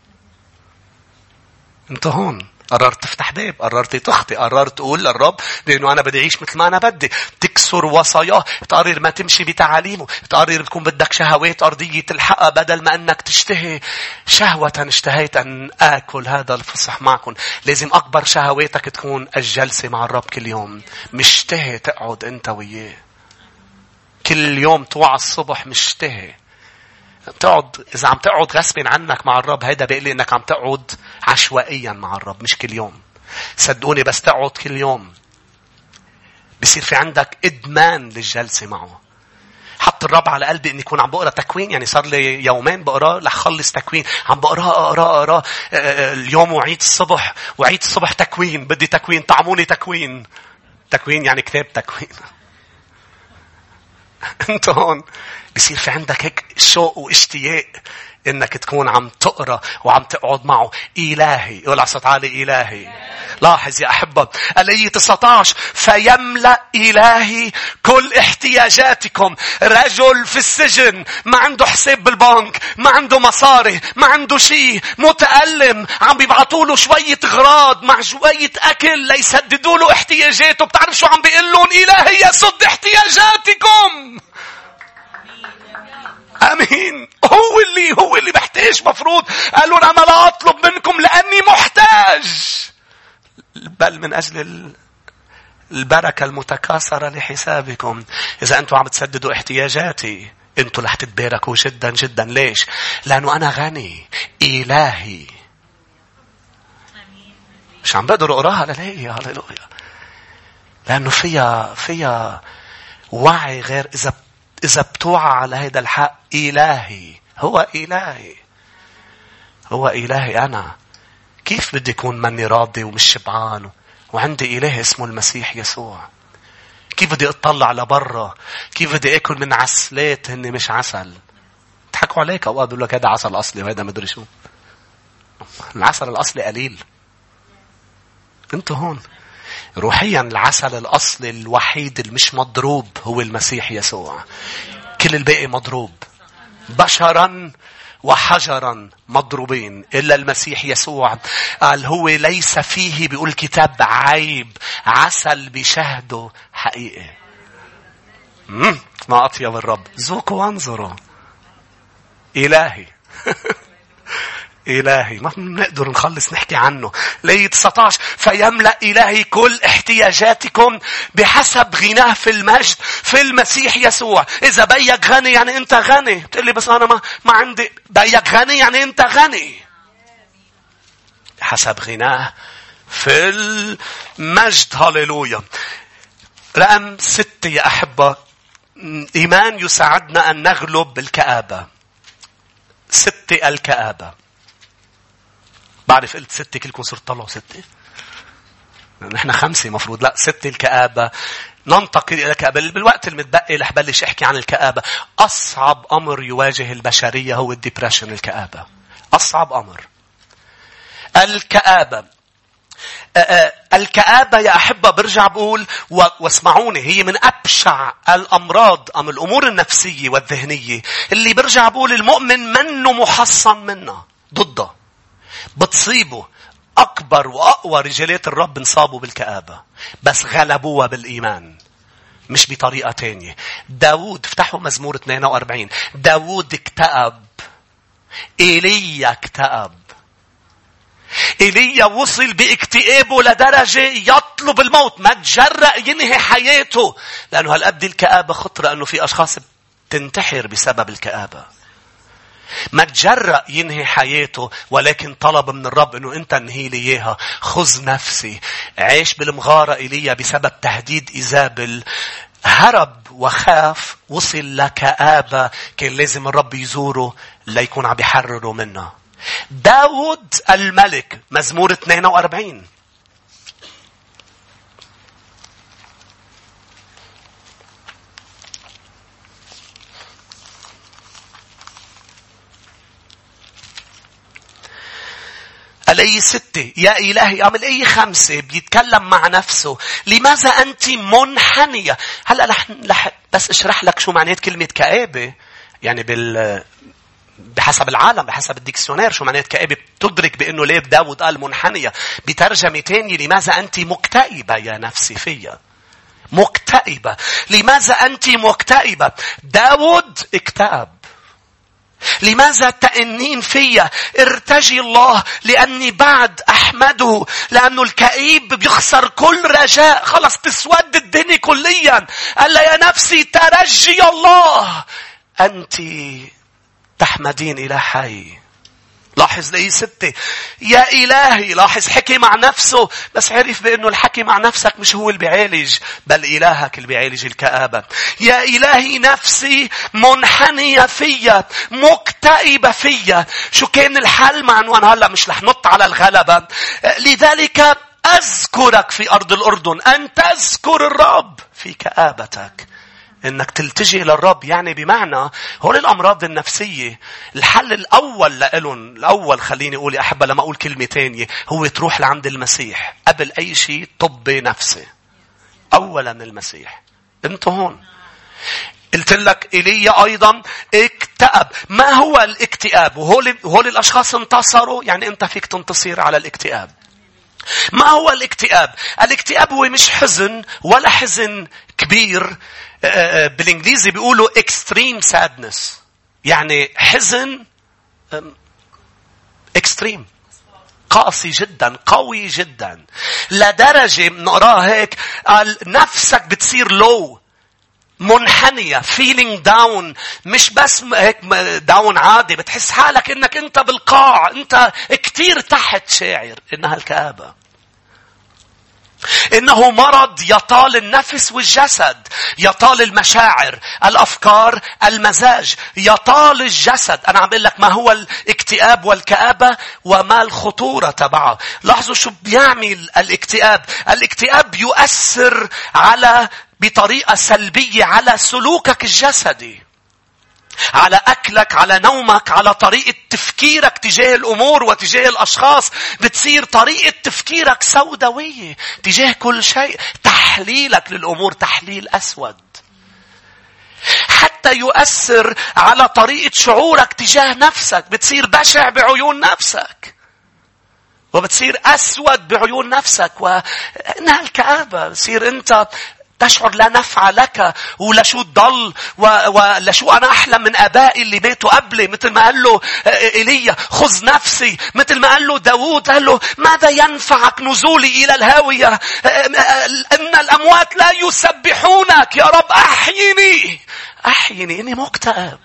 أنت هون. قررت تفتح باب قررت تخطي قررت تقول للرب لأنه أنا بدي أعيش مثل ما أنا بدي. تكسر وصاياه تقرر ما تمشي بتعاليمه تقرر بتكون بدك شهوات أرضية تلحقها بدل ما أنك تشتهي. شهوة اشتهيت أن آكل هذا الفصح معكم. لازم أكبر شهواتك تكون الجلسة مع الرب كل يوم. مشتهي تقعد أنت وياه. كل يوم توعى الصبح مشتهي. تقعد إذا عم تقعد غصب عنك مع الرب هيدا بيقول لي إنك عم تقعد عشوائيا مع الرب مش كل يوم. صدقوني بس تقعد كل يوم. بصير في عندك إدمان للجلسة معه. حط الرب على قلبي إني اكون عم بقرأ تكوين يعني صار لي يومين بقراه لخلص تكوين. عم بقراه اقراه اقراه اليوم وعيد الصبح وعيد الصبح تكوين بدي تكوين طعموني تكوين. تكوين يعني كتاب تكوين. انت هون. بصير في عندك هيك شوق واشتياق. إنك تكون عم تقرأ وعم تقعد معه. إلهي. يقول على صوت عالي إلهي. لاحظ يا أحبة. الايه 19 فيملأ إلهي كل احتياجاتكم. رجل في السجن. ما عنده حساب بالبنك. ما عنده مصاري. ما عنده شيء. متألم. عم بيبعثوا له شوية غراض مع شوية أكل ليسددوا له احتياجاته. بتعرف شو عم بيقول لهم؟ إلهي يسد احتياجاتكم. آمين. هو اللي هو اللي محتاج مفروض. قالوا أنا لا أطلب منكم لأني محتاج. بل من أجل البركة المتكاثرة لحسابكم. إذا أنتم عم تسددوا احتياجاتي أنتم رح تتباركوا جدا جدا. ليش؟ لأنه أنا غني. إلهي. مش عم بقدر أقراها للهي. هللويا. لأنه فيها فيها وعي غير إذا إذا بتوعى على هذا الحق إلهي هو إلهي. هو إلهي أنا. كيف بدي أكون مني راضي ومش شبعان؟ وعندي إله اسمه المسيح يسوع. كيف بدي أطلع لبرا؟ كيف بدي أكل من عسلات هن مش عسل؟ تحكوا عليك؟ أوقات بقول لك هذا عسل أصلي وهذا مدري شو. العسل الأصلي قليل. أنتوا هون. روحيا العسل الأصلي الوحيد المش مضروب هو المسيح يسوع. كل الباقي مضروب. بشرا وحجرا مضروبين إلا المسيح يسوع. قال هو ليس فيه بيقول الكتاب عيب عسل بشهده حقيقي. ما أطيب الرب. ذوقوا وانظروا. إلهي. إلهي. ما بنقدر نخلص نحكي عنه. لي 19 فيملأ إلهي كل احتياجاتكم بحسب غناه في المجد في المسيح يسوع. إذا بيك غني يعني أنت غني. بتقول لي بس أنا ما, ما عندي بيك غني يعني أنت غني. حسب غناه في المجد. هاليلويا رقم ستة يا أحبة إيمان يساعدنا أن نغلب الكآبة. ستة الكآبة. بعرف قلت ستة كلكم صرت طلعوا ستة. نحن خمسة مفروض. لا ستة الكآبة. ننتقل إلى الكآبة. بالوقت المتبقي رح بلش أحكي عن الكآبة. أصعب أمر يواجه البشرية هو الديبريشن الكآبة. أصعب أمر. الكآبة. الكآبة يا أحبة برجع بقول واسمعوني هي من أبشع الأمراض أم الأمور النفسية والذهنية؟ اللي برجع بقول المؤمن منه محصن منها ضدها. بتصيبه أكبر وأقوى رجالات الرب انصابوا بالكآبة. بس غلبوها بالإيمان. مش بطريقة تانية. داود افتحوا مزمور 42. داود اكتئب. إيليا اكتئب. إيليا وصل باكتئابه لدرجة يطلب الموت. ما تجرأ ينهي حياته. لأنه هالقد الكآبة خطرة أنه في أشخاص تنتحر بسبب الكآبة. ما تجرأ ينهي حياته ولكن طلب من الرب إنه أنت انهي لي إياها. خذ نفسي. عيش بالمغارة إيليا بسبب تهديد إيزابل. هرب وخاف. وصل لكآبة كان لازم الرب يزوره ليكون عم بيحرره منها داود الملك. مزمور 42 الآية ستة. يا إلهي أم الآية خمسة؟ بيتكلم مع نفسه. لماذا أنت منحنية؟ هلأ رح, رح بس أشرح لك شو معنات كلمة كآبة. يعني بال بحسب العالم بحسب ال dictionnaire شو معنات كآبة؟ بتدرك بأنه ليه داود قال منحنية. بترجمة تانية لماذا أنت مكتئبة يا نفسي فيا؟ مكتئبة. لماذا أنت مكتئبة؟ داود اكتئب. لماذا تأنين فيا ارتجي الله لأني بعد أحمده؟ لأنه الكئيب بيخسر كل رجاء. خلص تسود الدنيا كليا. قال يا نفسي ترجي الله. أنت تحمدين إلى حي. لاحظ لي ستة. يا إلهي لاحظ حكي مع نفسه. بس عرف بأنه الحكي مع نفسك مش هو اللي بيعالج بل إلهك اللي بيعالج الكآبة. يا إلهي نفسي منحنية فيا مكتئبة فيا. شو كان الحل مع عنوان؟ هلا مش رح نط على الغلبة. لذلك أذكرك في أرض الأردن. أن تذكر الرب في كآبتك. إنك تلتجئ للرب يعني بمعنى هول الأمراض النفسية. الحل الأول لإلهم الأول خليني أقول يا لما أقول كلمة ثانية هو تروح لعند المسيح قبل أي شيء طب نفسي. اولا المسيح. أنت هون. قلت لك إيليا أيضا اكتئب. ما هو الاكتئاب؟ وهول هول الأشخاص انتصروا يعني أنت فيك تنتصر على الاكتئاب. ما هو الاكتئاب؟ الاكتئاب هو مش حزن ولا حزن كبير. بالإنجليزي بيقولوا extreme sadness. يعني حزن extreme. قاسي جدا قوي جدا. لدرجة نقراه هيك قال نفسك بتصير لو منحنية feeling down. مش بس هيك داون عادي بتحس حالك إنك أنت بالقاع أنت كتير تحت شاعر. إنها الكآبة. إنه مرض يطال النفس والجسد يطال المشاعر الأفكار المزاج يطال الجسد. أنا عم لك ما هو الاكتئاب والكآبة وما الخطورة تبعه. لاحظوا شو بيعمل الاكتئاب. الاكتئاب يؤثر على بطريقة سلبية على سلوكك الجسدي. على أكلك على نومك على طريقة تفكيرك تجاه الأمور وتجاه الأشخاص. بتصير طريقة تفكيرك سوداوية تجاه كل شيء. تحليلك للأمور تحليل أسود. حتى يؤثر على طريقة شعورك تجاه نفسك. بتصير بشع بعيون نفسك. وبتصير أسود بعيون نفسك. وإنها الكآبة بتصير أنت تشعر لا نفع لك ولشو تضل ولشو أنا أحلم من أبائي اللي ماتوا قبلي مثل ما قال له إيليا خذ نفسي. مثل ما قال له داوود قال له ماذا ينفعك نزولي إلى الهاوية؟ إن الأموات لا يسبحونك. يا رب أحيني. أحيني إني مكتئب.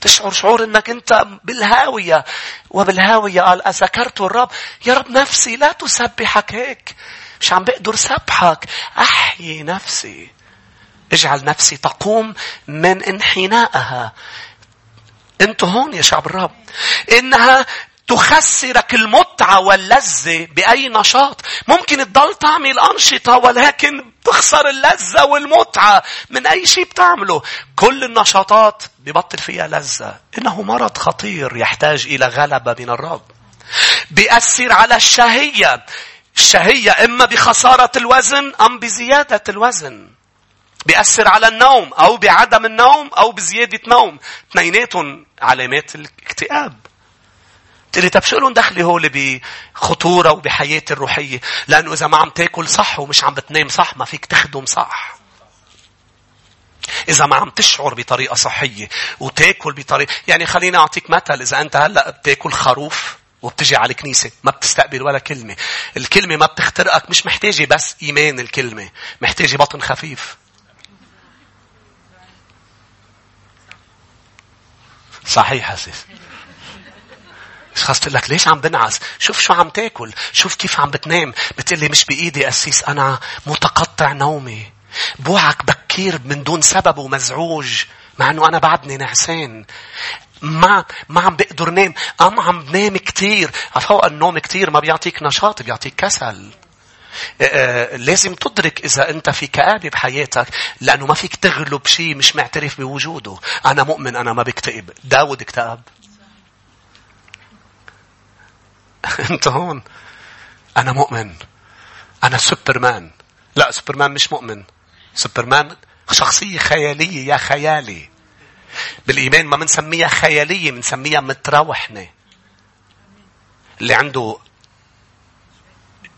تشعر شعور إنك أنت بالهاوية. وبالهاوية قال أذكرت الرب. يا رب نفسي لا تسبحك هيك. مش عم بقدر سبحك أحيي نفسي اجعل نفسي تقوم من انحنائها أنتوا هون يا شعب الرب إنها تخسرك المتعة واللذة بأي نشاط. ممكن تضل تعمل أنشطة ولكن تخسر اللذة والمتعة من أي شيء بتعمله. كل النشاطات ببطل فيها لذة. إنه مرض خطير يحتاج إلى غلبة من الرب. بيأثر على الشهية. الشهية إما بخسارة الوزن أم بزيادة الوزن. بيأثر على النوم أو بعدم النوم أو بزيادة نوم. اثنيناتهم علامات الاكتئاب. تقول لي طب شو لهم دخلي هول بخطورة وبحياتي الروحية؟ لأنه إذا ما عم تاكل صح ومش عم بتنام صح ما فيك تخدم صح. إذا ما عم تشعر بطريقة صحية وتاكل بطريقة يعني خليني أعطيك مثل إذا أنت هلأ بتاكل خروف وبتجي على الكنيسة ما بتستقبل ولا كلمة. الكلمة ما بتخترقك مش محتاجة بس إيمان الكلمة. محتاجة بطن خفيف. صحيح أسيس مش خاص تقول لك ليش عم بنعس شوف شو عم تاكل شوف كيف عم بتنام بتقلي مش بإيدي أسيس أنا متقطع نومي بوعك بكير من دون سبب ومزعوج مع إنه أنا بعدني نعسان ما ما عم بقدر نام أنا عم بنام كثير فوق النوم كثير ما بيعطيك نشاط بيعطيك كسل آه، آه، لازم تدرك إذا أنت في كآبة بحياتك لأنه ما فيك تغلب شيء مش معترف بوجوده. أنا مؤمن أنا ما بكتئب. داود اكتئب. أنت هون. أنا مؤمن. أنا سوبرمان. لا سوبرمان مش مؤمن. سوبرمان شخصية خيالية يا خيالي. بالإيمان ما بنسميها خيالية بنسميها متروحنة. اللي عنده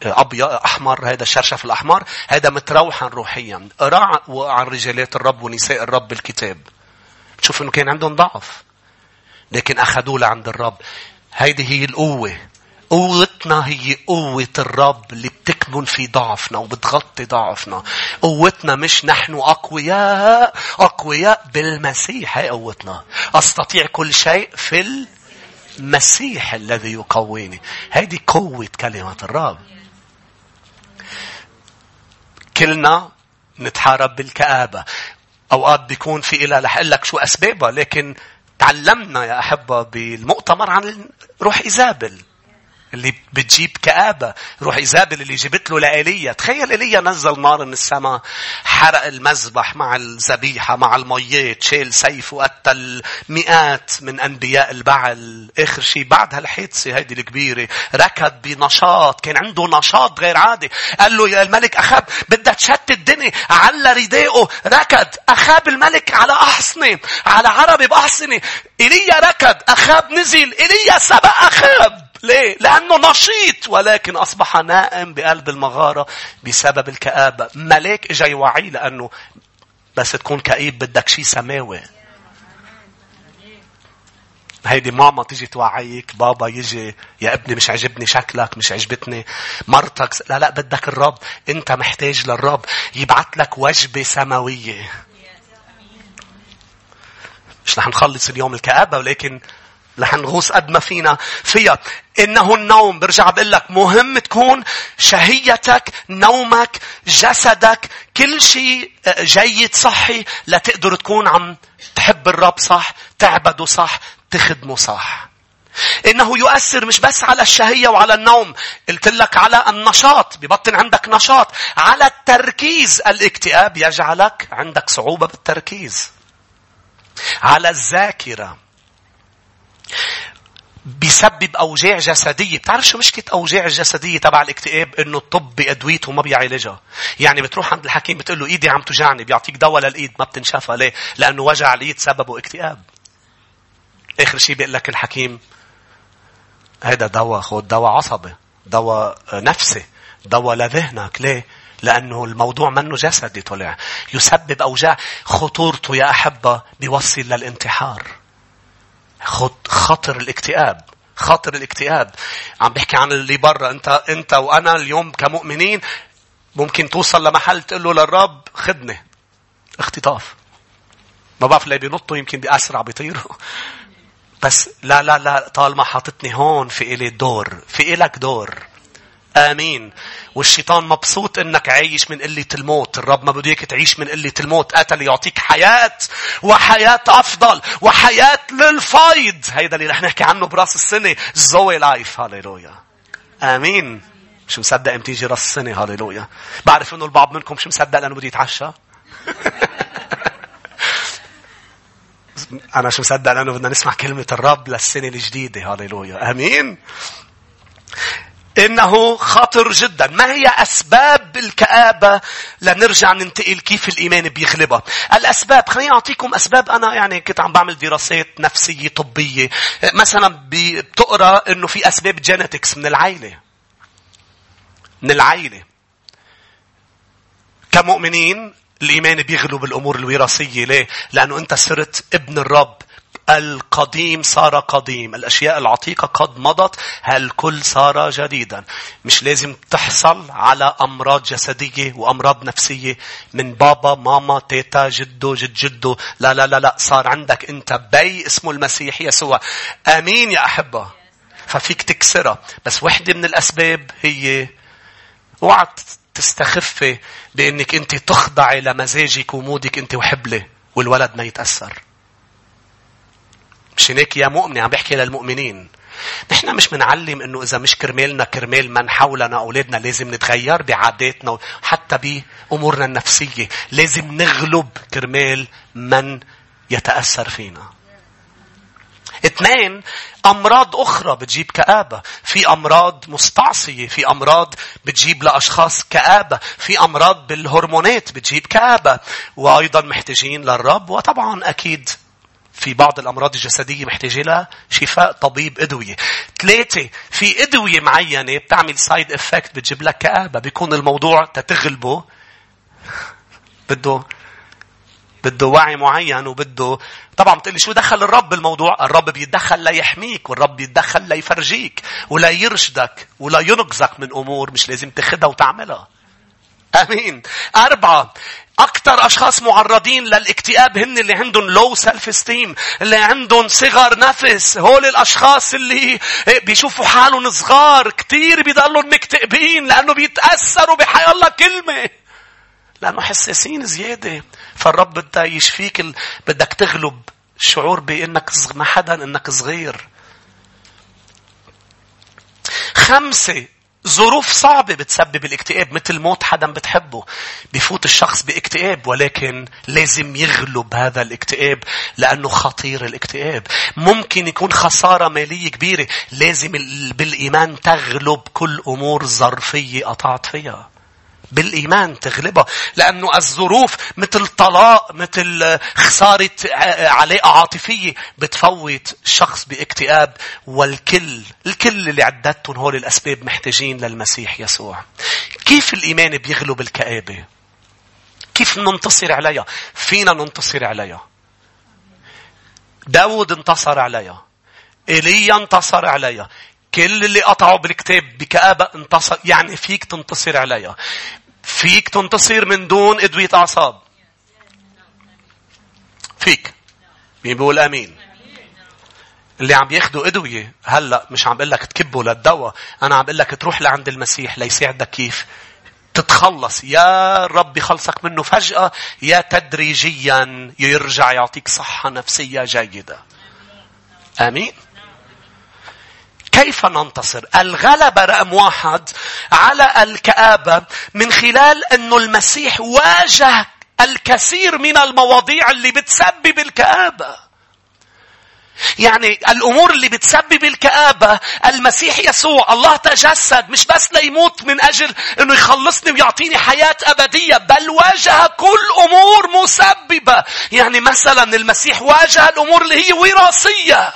أبيض أحمر هذا الشرشف الأحمر هذا متروحا روحيا. قرا عن رجالات الرب ونساء الرب بالكتاب. تشوف إنه كان عندهم ضعف. لكن أخذوه لعند الرب. هيدي هي القوة. قوتنا هي قوة الرب اللي بتكمن في ضعفنا وبتغطي ضعفنا. قوتنا مش نحن أقوياء، أقوياء بالمسيح هي قوتنا. أستطيع كل شيء في المسيح الذي يقويني. هذه قوة كلمة الرب. كلنا نتحارب بالكآبة. أوقات بيكون في إلها رح لك شو أسبابها لكن تعلمنا يا أحبة بالمؤتمر عن روح إيزابل. اللي بتجيب كآبة. روح إيزابل اللي جبت له لإيليا. تخيل إيليا نزل نار من السماء. حرق المذبح مع الذبيحة مع الميات. شيل سيف وقتل مئات من أنبياء البعل. آخر شيء بعد هالحادثة هيدي الكبيرة. ركض بنشاط. كان عنده نشاط غير عادي. قال له يا الملك أخاب بدها تشتت الدنيا. على ردائه ركض. أخاب الملك على أحصنة. على عربي بأحصنة. إيليا ركض. أخاب نزل. إيليا سبق أخاب. ليه؟ لأنه نشيط ولكن أصبح نائم بقلب المغارة بسبب الكآبة. ملاك إجا يوعيه لأنه بس تكون كئيب بدك شيء سماوي. هيدي ماما تيجي توعيك بابا يجي يا ابني مش عجبني شكلك مش عجبتني مرتك لا لا بدك الرب أنت محتاج للرب يبعت لك وجبة سماوية مش رح نخلص اليوم الكآبة ولكن رح نغوص قد ما فينا فيها إنه النوم برجع بقول لك مهم تكون شهيتك نومك جسدك كل شيء آه، جيد صحي لتقدر تكون عم تحب الرب صح تعبده صح تخدمه صح إنه يؤثر مش بس على الشهية وعلى النوم. قلت لك على النشاط. ببطن عندك نشاط. على التركيز. الاكتئاب يجعلك عندك صعوبة بالتركيز. على الذاكرة. بيسبب أوجاع جسدية. بتعرف شو مشكلة أوجاع الجسدية تبع الاكتئاب؟ إنه الطب بأدويته ما بيعالجها. يعني بتروح عند الحكيم بتقول له إيدي عم توجعني بيعطيك دواء للإيد ما بتنشفى ليه؟ لأنه وجع الإيد سببه اكتئاب. آخر شيء بيقول لك الحكيم هذا دواء خذ دواء عصبي دواء نفسي دواء لذهنك. ليه؟ لأنه الموضوع منه جسدي طلع. يسبب أوجاع. خطورته يا أحبة بيوصل للانتحار. خطر الاكتئاب. خطر الاكتئاب. عم بحكي عن اللي برا. انت انت وأنا اليوم كمؤمنين ممكن توصل لمحل تقول له للرب خدني. اختطاف. ما بعرف اللي بينطوا يمكن بأسرع بيطيروا. بس لا لا لا طالما حاطتني هون في إلي دور. في إلك دور. آمين. والشيطان مبسوط إنك عايش من قلة الموت. الرب ما بده تعيش من قلة الموت. قتل يعطيك حياة وحياة أفضل وحياة للفيض. هيدا اللي رح نحكي عنه براس السنة. زوي لايف. هاليلويا. آمين. مش مصدق إمتى يجي راس السنة. هاليلويا. بعرف إنه البعض منكم مش مصدق لأنه بده يتعشى. أنا شو مصدق لأنه بدنا نسمع كلمة الرب للسنة الجديدة. هاليلويا. أمين. إنه خطر جدا. ما هي أسباب الكآبة لنرجع ننتقل كيف الإيمان بيغلبها؟ الأسباب خليني أعطيكم أسباب أنا يعني كنت عم بعمل دراسات نفسية طبية. مثلا بتقرأ إنه في أسباب genetics من العائلة. من العائلة. كمؤمنين الإيمان بيغلب الأمور الوراثية. ليه؟ لأنه أنت صرت ابن الرب. القديم صار قديم. الأشياء العتيقة قد مضت الكل صار جديدا؟ مش لازم تحصل على أمراض جسدية وأمراض نفسية من بابا ماما تيتا جدو جد جدو. لا لا لا لا صار عندك أنت بي اسمه المسيح يسوع. آمين يا أحبة. ففيك تكسرها. بس وحدة من الأسباب هي اوعى تستخفي بأنك أنت تخضعي لمزاجك ومودك أنت وحبلة والولد ما يتأثر. مش هيك يا مؤمنة عم بحكي للمؤمنين. نحن مش منعلم إنه إذا مش كرمالنا كرمال من حولنا أولادنا لازم نتغير بعاداتنا حتى بأمورنا النفسية لازم نغلب كرمال من يتأثر فينا اثنين أمراض أخرى بتجيب كآبة. في أمراض مستعصية. في أمراض بتجيب لأشخاص كآبة. في أمراض بالهرمونات بتجيب كآبة. وأيضا محتاجين للرب. وطبعا أكيد في بعض الأمراض الجسدية محتاجة لها شفاء طبيب أدوية. ثلاثة في أدوية معينة بتعمل side effect بتجيب لك كآبة. بيكون الموضوع تتغلبه بده بده وعي معين وبده طبعا بتقلي شو دخل الرب بالموضوع الرب بيتدخل ليحميك والرب بيتدخل ليفرجيك ولا يرشدك ولا ينقذك من أمور مش لازم تاخدها وتعملها آمين أربعة أكثر أشخاص معرضين للاكتئاب هن اللي عندهم low self esteem اللي عندهم صغر نفس هول الأشخاص اللي بيشوفوا حالهم صغار كتير بيضلوا مكتئبين لأنه بيتأثروا بحي الله كلمة لأنه حساسين زيادة. فالرب بده يشفيك. بدك تغلب الشعور بأنك ما حدا أنك صغير. خمسة ظروف صعبة بتسبب الاكتئاب مثل موت حدا بتحبه. بفوت الشخص باكتئاب ولكن لازم يغلب هذا الاكتئاب لأنه خطير الاكتئاب. ممكن يكون خسارة مالية كبيرة. لازم بالإيمان تغلب كل أمور ظرفية قطعت فيها. بالإيمان تغلبها لأنه الظروف مثل طلاق مثل خسارة علاقة عاطفية بتفوت شخص باكتئاب والكل الكل اللي عددتهم هول الأسباب محتاجين للمسيح يسوع. كيف الإيمان بيغلب الكآبة؟ كيف ننتصر عليها؟ فينا ننتصر عليها. داود انتصر عليها. إيليا انتصر عليها. كل اللي قطعوا بالكتاب بكآبة انتصر يعني فيك تنتصر عليها. فيك تنتصر من دون أدوية أعصاب. فيك. مين بيقول أمين؟ اللي عم ياخدوا أدوية هلأ مش عم بقول لك تكبوا للدواء، أنا عم بقول لك تروح لعند المسيح ليساعدك كيف تتخلص يا رب يخلصك منه فجأة يا تدريجيا يرجع يعطيك صحة نفسية جيدة. آمين. كيف ننتصر؟ الغلبة رقم واحد على الكآبة من خلال أنه المسيح واجه الكثير من المواضيع اللي بتسبب الكآبة. يعني الأمور اللي بتسبب الكآبة المسيح يسوع الله تجسد مش بس ليموت من أجل أنه يخلصني ويعطيني حياة أبدية بل واجه كل أمور مسببة يعني مثلا المسيح واجه الأمور اللي هي وراثية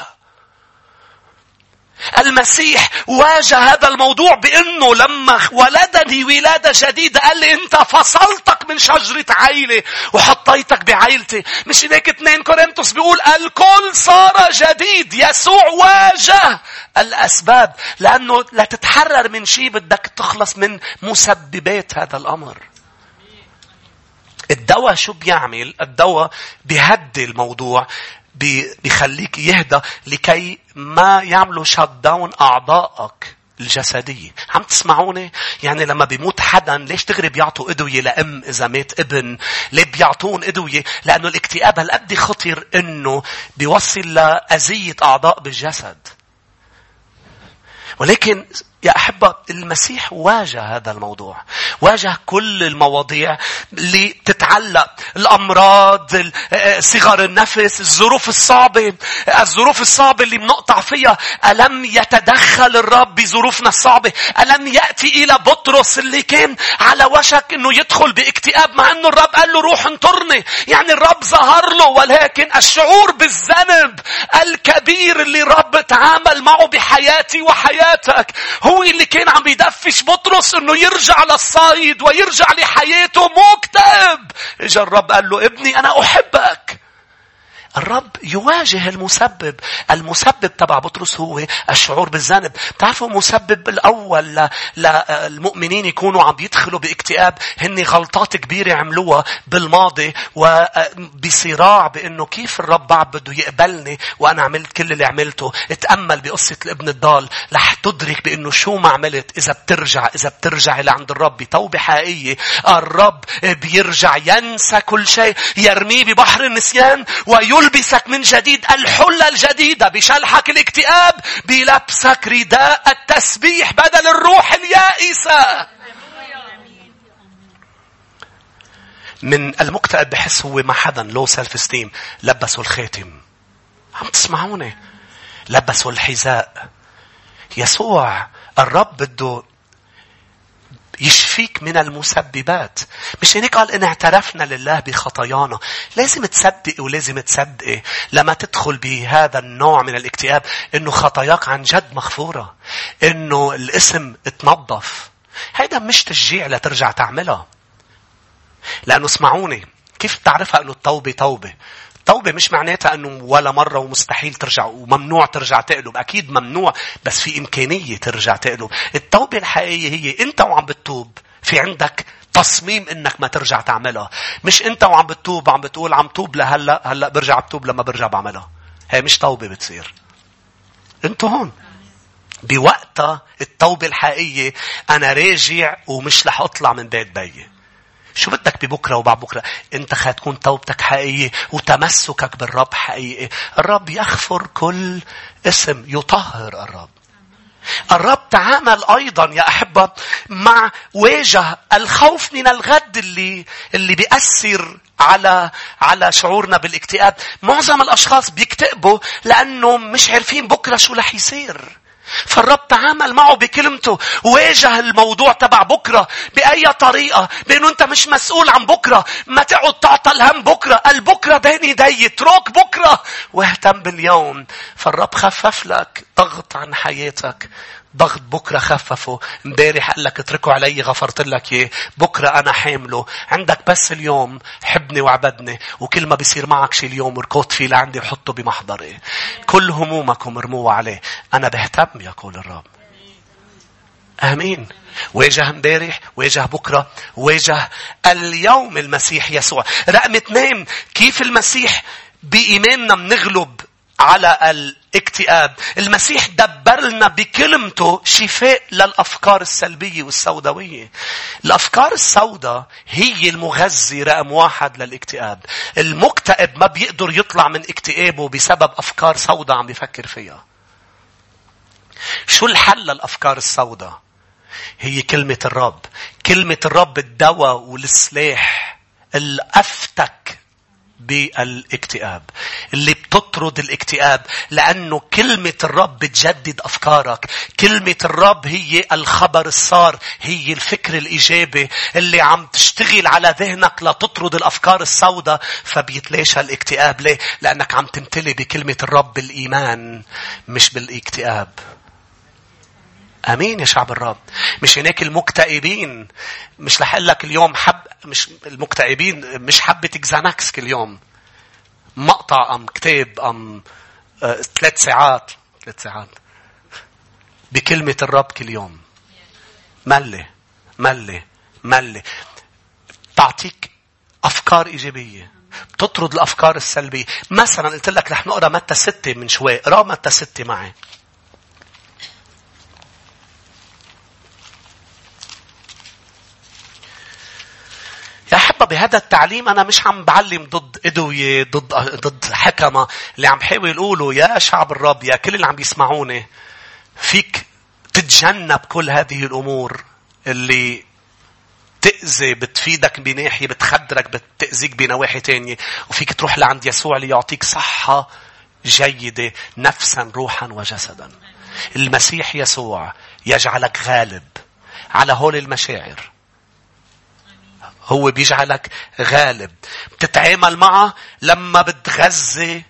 المسيح واجه هذا الموضوع بأنه لما ولدني ولادة جديدة قال لي أنت فصلتك من شجرة عيلة وحطيتك بعيلتي. مش هيك اثنين كورنثوس بيقول الكل صار جديد. يسوع واجه الأسباب لأنه لا تتحرر من شيء بدك تخلص من مسببات هذا الأمر. الدواء شو بيعمل؟ الدواء بيهدي الموضوع بيخليك يهدى لكي ما يعملوا شات داون أعضائك الجسدية. عم تسمعوني؟ يعني لما بيموت حدا ليش تغري بيعطوا أدوية لأم إذا مات ابن؟ ليه بيعطون أدوية؟ لأنه الاكتئاب هالقد خطر إنه بيوصل لأذية أعضاء بالجسد. ولكن يا أحبة المسيح واجه هذا الموضوع. واجه كل المواضيع اللي تتعلق. الأمراض، صغر النفس، الظروف الصعبة. الظروف الصعبة اللي بنقطع فيها. ألم يتدخل الرب بظروفنا الصعبة؟ ألم يأتي إلى بطرس اللي كان على وشك أنه يدخل باكتئاب مع أنه الرب قال له روح انطرني. يعني الرب ظهر له ولكن الشعور بالذنب الكبير اللي الرب تعامل معه بحياتي وحياتك هو اللي كان عم يدفش بطرس إنه يرجع للصيد ويرجع لحياته مكتئب. إجا الرب قال له ابني أنا أحبك. الرب يواجه المسبب. المسبب تبع بطرس هو الشعور بالذنب. تعرفوا مسبب الأول للمؤمنين يكونوا عم يدخلوا باكتئاب؟ هن غلطات كبيرة عملوها بالماضي وبصراع بأنه كيف الرب بعد بده يقبلني وأنا عملت كل اللي عملته. اتأمل بقصة الابن الضال. رح تدرك بأنه شو ما عملت إذا بترجع إذا بترجع لعند الرب. بتوبة حقيقية. الرب بيرجع ينسى كل شيء يرميه ببحر النسيان ويلبسك من جديد الحلة الجديدة بشلحك الاكتئاب بلبسك رداء التسبيح بدل الروح اليائسة. من المكتئب بحس هو ما حدا low self esteem لبسوا الخاتم. عم تسمعوني لبسوا الحذاء. يسوع الرب بده يشفيك من المسببات. مش هيك قال إن اعترفنا لله بخطايانا. لازم تصدقي ولازم تصدقي لما تدخل بهذا النوع من الاكتئاب إنه خطاياك عن جد مغفورة. إنه الاسم اتنظف. هيدا مش تشجيع لترجع تعملها. لأنه اسمعوني كيف تعرفها أنه التوبة توبة؟ التوبة مش معناتها أنه ولا مرة ومستحيل ترجع وممنوع ترجع تقلب. أكيد ممنوع بس في إمكانية ترجع تقلب. التوبة الحقيقية هي أنت وعم بتتوب في عندك تصميم إنك ما ترجع تعملها. مش أنت وعم بتتوب عم بتقول عم توب لهلأ هلأ برجع بتوب لما برجع بعملها. هي مش توبة بتصير. أنتوا هون. بوقتها التوبة الحقيقية أنا راجع ومش رح أطلع من بيت بيي. شو بدك ببكرة وبعد بكرة؟ أنت تكون توبتك حقيقية وتمسكك بالرب حقيقي. الرب يغفر كل اسم يطهر الرب. الرب تعامل أيضا يا أحبة مع واجه الخوف من الغد اللي اللي بيأثر على على شعورنا بالاكتئاب. معظم الأشخاص بيكتئبوا لأنه مش عارفين بكرة شو رح يصير. فالرب تعامل معه بكلمته. واجه الموضوع تبع بكرة بأي طريقة؟ بأنه أنت مش مسؤول عن بكرة. ما تقعد تعطى الهم بكرة. البكرة بين يدي اترك بكرة. واهتم باليوم. فالرب خفف لك ضغط عن حياتك. ضغط بكرة خففه. امبارح قال لك اتركه علي غفرت لك اياه بكرة أنا حامله. عندك بس اليوم حبني وعبدني. وكل ما بيصير معك شي اليوم اركض فيه لعندي وحطه بمحضري. كل همومكم ارموها عليه. أنا بهتم يقول الرب. آمين. واجه امبارح واجه بكرة واجه اليوم المسيح يسوع. رقم اثنين كيف المسيح بإيماننا بنغلب على الاكتئاب. المسيح دبر لنا بكلمته شفاء للأفكار السلبية والسوداوية. الأفكار السوداء هي المغذي رقم واحد للاكتئاب. المكتئب ما بيقدر يطلع من اكتئابه بسبب أفكار سوداء عم بيفكر فيها. شو الحل للأفكار السوداء؟ هي كلمة الرب. كلمة الرب الدواء والسلاح الأفتك بالاكتئاب. اللي بتطرد الاكتئاب لأنه كلمة الرب بتجدد أفكارك. كلمة الرب هي الخبر الصار هي الفكر الإيجابي اللي عم تشتغل على ذهنك لتطرد الأفكار السوداء فبيتلاشى الاكتئاب. ليه؟ لأنك عم تمتلي بكلمة الرب بالإيمان مش بالإكتئاب. أمين يا شعب الرب. مش هناك المكتئبين. مش رح لك اليوم حب مش المكتئبين مش حبة اكزانكس كل يوم مقطع أم كتاب أم آه ثلاث ساعات. ثلاث ساعات. بكلمة الرب كل يوم. ملي ملي ملي تعطيك أفكار إيجابية. بتطرد الأفكار السلبية. مثلا قلت لك رح نقرأ متى ستة من شوي. اقرأ متى ستة معي. أحبة بهذا التعليم أنا مش عم بعلم ضد أدوية ضد ضد حكمة. اللي عم بحاول يقولوا يا شعب الرب يا كل اللي عم بيسمعوني فيك تتجنب كل هذه الأمور اللي تأذي بتفيدك بناحية بتخدرك بتأذيك بنواحي تانية. وفيك تروح لعند يسوع ليعطيك صحة جيدة نفسا روحا وجسدا. المسيح يسوع يجعلك غالب على هول المشاعر. هو بيجعلك غالب. بتتعامل معه لما بتغذي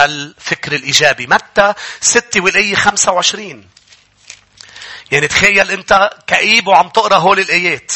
الفكر الإيجابي. متى 6 والآية 25. يعني تخيل أنت كئيب وعم تقرأ هول الآيات.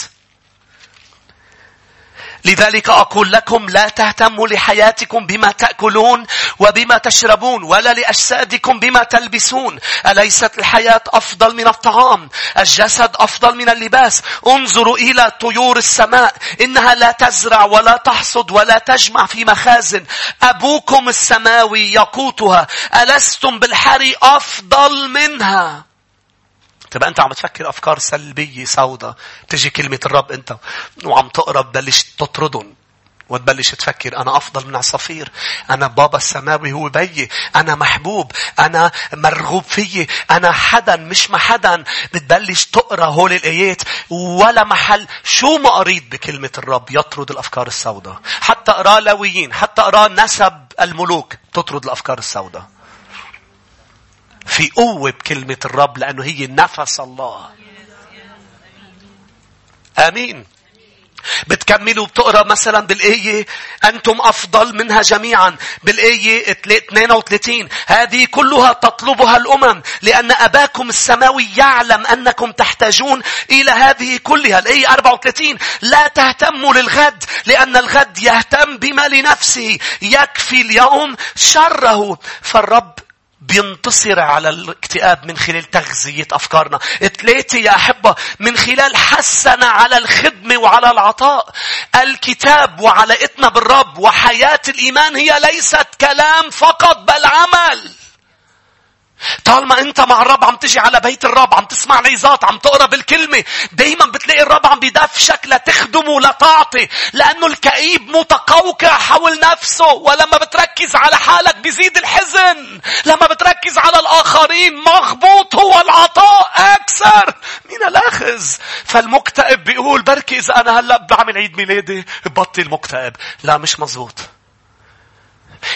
لذلك أقول لكم لا تهتموا لحياتكم بما تأكلون وبما تشربون ولا لأجسادكم بما تلبسون. أليست الحياة أفضل من الطعام؟ الجسد أفضل من اللباس؟ انظروا إلى طيور السماء. إنها لا تزرع ولا تحصد ولا تجمع في مخازن. أبوكم السماوي يقوتها. ألستم بالحري أفضل منها؟ تبقى انت عم تفكر افكار سلبية سوداء تجي كلمة الرب انت وعم تقرا ببلش تطردهم وتبلش تفكر أنا أفضل من عصافير أنا بابا السماوي هو بيي أنا محبوب أنا مرغوب فيي أنا حدا مش ما حدا بتبلش تقرأ هول الآيات ولا محل. شو ما قريت بكلمة الرب يطرد الأفكار السوداء حتى أقرأ لويين حتى أقرأ نسب الملوك تطرد الأفكار السوداء. في قوة بكلمة الرب لأنه هي نفس الله. آمين. بتكملوا بتقرأ مثلا بالآية أنتم أفضل منها جميعا. بالآية 32 هذه كلها تطلبها الأمم لأن أباكم السماوي يعلم أنكم تحتاجون إلى هذه كلها. الآية 34 لا تهتموا للغد لأن الغد يهتم بما لنفسه. يكفي اليوم شره. فالرب بينتصر على الاكتئاب من خلال تغذية أفكارنا. ثلاثة يا أحبة من خلال حسنا على الخدمة وعلى العطاء. الكتاب وعلاقتنا بالرب وحياة الإيمان هي ليست كلام فقط بل عمل. طالما انت مع الرب عم تجي على بيت الرب عم تسمع ليزات عم تقرأ بالكلمة دايما بتلاقي الرب عم بيدفشك لتخدمه لتعطي لأنه الكئيب متقوقع حول نفسه ولما بتركز على حالك بيزيد الحزن لما بتركز على الآخرين مغبوط هو العطاء أكثر من الأخذ. فالمكتئب بيقول بركي إذا أنا هلأ بعمل عيد ميلادي بطل مكتئب. لا مش مزبوط.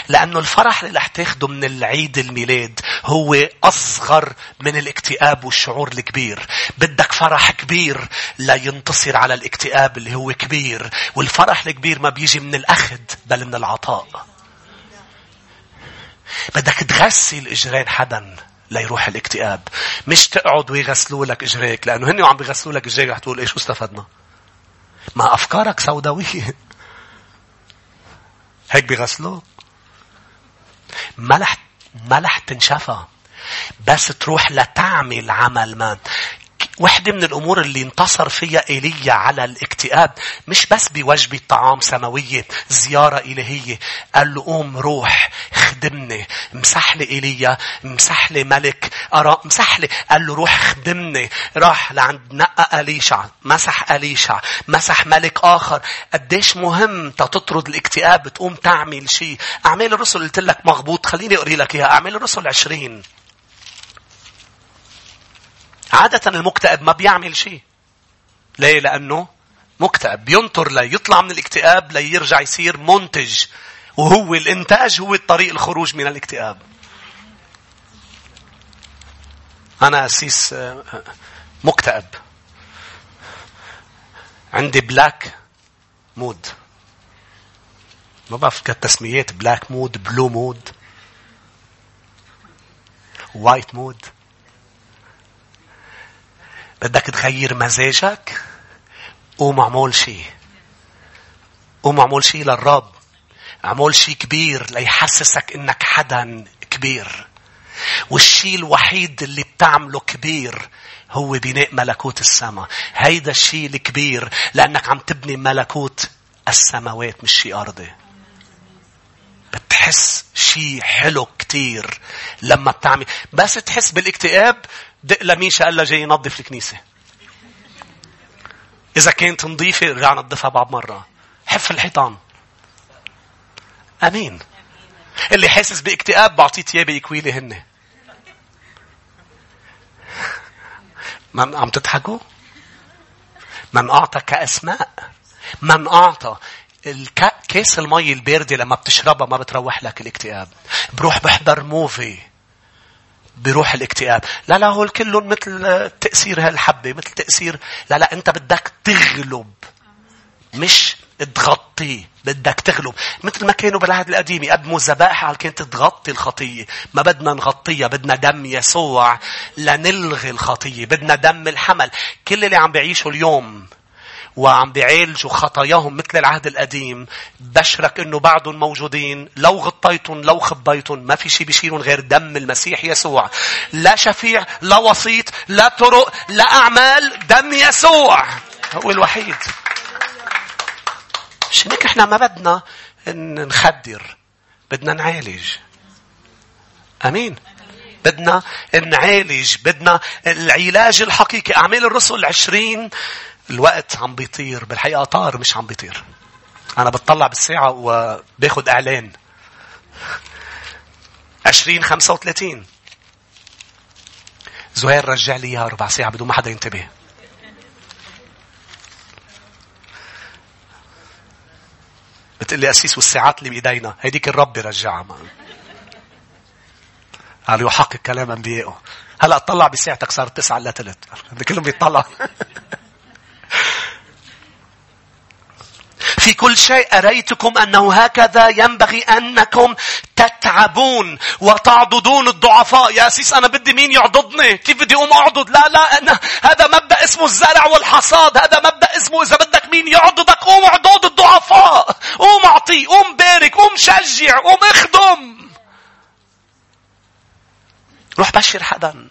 لأنه الفرح اللي رح تاخده من العيد الميلاد هو أصغر من الاكتئاب والشعور الكبير. بدك فرح كبير لا ينتصر على الاكتئاب اللي هو كبير. والفرح الكبير ما بيجي من الأخذ بل من العطاء. بدك تغسل إجرين حدا ليروح الاكتئاب. مش تقعد ويغسلوا لك إجريك. لأنه هن عم بيغسلوا لك إجريك رح تقول إيش استفدنا. ما أفكارك سوداوية. هيك بيغسلوه. ملح ملح تنشفى بس تروح لتعمل عمل ما وحدة من الأمور اللي انتصر فيها إيليا على الاكتئاب مش بس بوجبة طعام سماوية زيارة إلهية. قال له قوم روح خدمني. مسح لي إيليا مسح لي ملك أرى مسح لي. قال له روح خدمني. راح لعند نقى أليشع مسح أليشع مسح ملك آخر. قديش مهم تطرد الاكتئاب تقوم تعمل شيء. أعمال الرسل قلت لك مغبوط خليني أقري لك إياها. أعمال الرسل عشرين. عادة المكتئب ما بيعمل شيء. ليه؟ لأنه مكتئب. بينطر ليطلع من الاكتئاب ليرجع يصير منتج. وهو الإنتاج هو طريق الخروج من الاكتئاب. أنا أسيس آه، مكتئب. عندي black mood. ما بعرف كل التسميات black mood blue mood white mood بدك تغير مزاجك؟ قوم اعمل شيء. قوم اعمل شيء للرب. اعمل شيء كبير ليحسسك إنك حدا كبير. والشيء الوحيد اللي بتعمله كبير هو بناء ملكوت السماء. هيدا الشيء الكبير لأنك عم تبني ملكوت السماوات مش شيء أرضي. بتحس شيء حلو كتير لما بتعمل بس تحس بالاكتئاب دق لميشا قال جاي ينظف الكنيسة. إذا كانت نظيفة رجع نظفها بعد مرة. حف الحيطان. أمين. اللي حاسس باكتئاب بعطيه ثياب يكوي لي هن. من عم تضحكوا؟ من أعطى كأسماء. من أعطى كاس المي الباردة لما بتشربها ما بتروح لك الاكتئاب. بروح بحضر موفي. بروح الاكتئاب لا لا هو كلهم مثل تأثير هالحبة مثل تأثير لا لا أنت بدك تغلب مش تغطي بدك تغلب مثل ما كانوا بالعهد القديم يقدموا ذبائح على كانت تغطي الخطية ما بدنا نغطيها بدنا دم يسوع لنلغي الخطية بدنا دم الحمل كل اللي عم بيعيشوا اليوم وعم بيعالجوا خطاياهم مثل العهد القديم بشرك إنه بعدهم موجودين لو غطيتهم لو خبيتهم ما في شيء بيشيلهم غير دم المسيح يسوع. لا شفيع لا وسيط لا طرق لا أعمال دم يسوع. هو الوحيد. مش هيك إحنا ما بدنا؟ نخدر. بدنا نعالج. آمين. بدنا نعالج. بدنا العلاج الحقيقي. أعمال الرسل العشرين الوقت عم بيطير بالحقيقة طار مش عم بيطير. أنا بتطلع بالساعة وباخد إعلان. عشرين خمسة وثلاثين. زهير رجع لي إياها ربع ساعة بدون ما حدا ينتبه. بتقول لي أسيس والساعات اللي بإيدينا. هيديك الرب بيرجعها قال يحقق كلام أنبيائه. هلا أطلع بساعتك صارت تسعة إلا ثلاث كلهم بيطلع. في كل شيء أريتكم أنه هكذا ينبغي أنكم تتعبون وتعضدون الضعفاء. يا أسيس أنا بدي مين يعضدني؟ كيف بدي أقوم أعضد؟ لا لا أنا هذا مبدأ اسمه الزرع والحصاد. هذا مبدأ اسمه إذا بدك مين يعضدك قوم اعضد الضعفاء. قوم أعطي قوم بارك قوم شجع قوم اخدم. روح بشر حدا.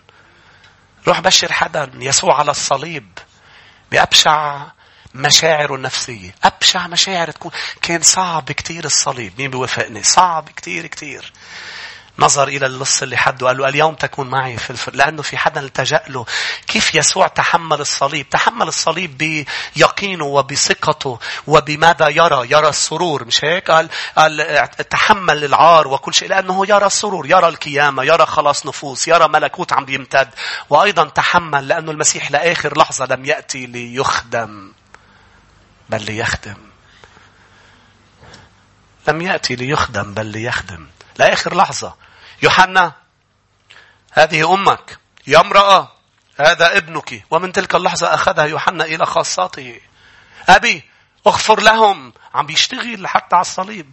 روح بشر حدا. يسوع على الصليب. بأبشع مشاعره النفسية أبشع مشاعر تكون. كان صعب كتير الصليب. مين بيوافقني؟ صعب كتير كتير. نظر إلى اللص اللي حده. وقال له اليوم تكون معي في الفر لأنه في حدا التجأ له. كيف يسوع تحمل الصليب؟ تحمل الصليب بيقينه وبثقته وبماذا يرى؟ يرى السرور. مش هيك؟ قال, قال تحمل العار وكل شيء. لأنه يرى السرور. يرى القيامة. يرى خلاص نفوس. يرى ملكوت عم بيمتد. وأيضا تحمل لأنه المسيح لآخر لحظة لم يأتي ليخدم. بل ليخدم. لم يأتي ليخدم بل ليخدم. لآخر لحظة. يوحنا هذه أمك. يا امرأة هذا ابنك. ومن تلك اللحظة أخذها يوحنا إلى خاصاته. أبي اغفر لهم. عم بيشتغل حتى على الصليب.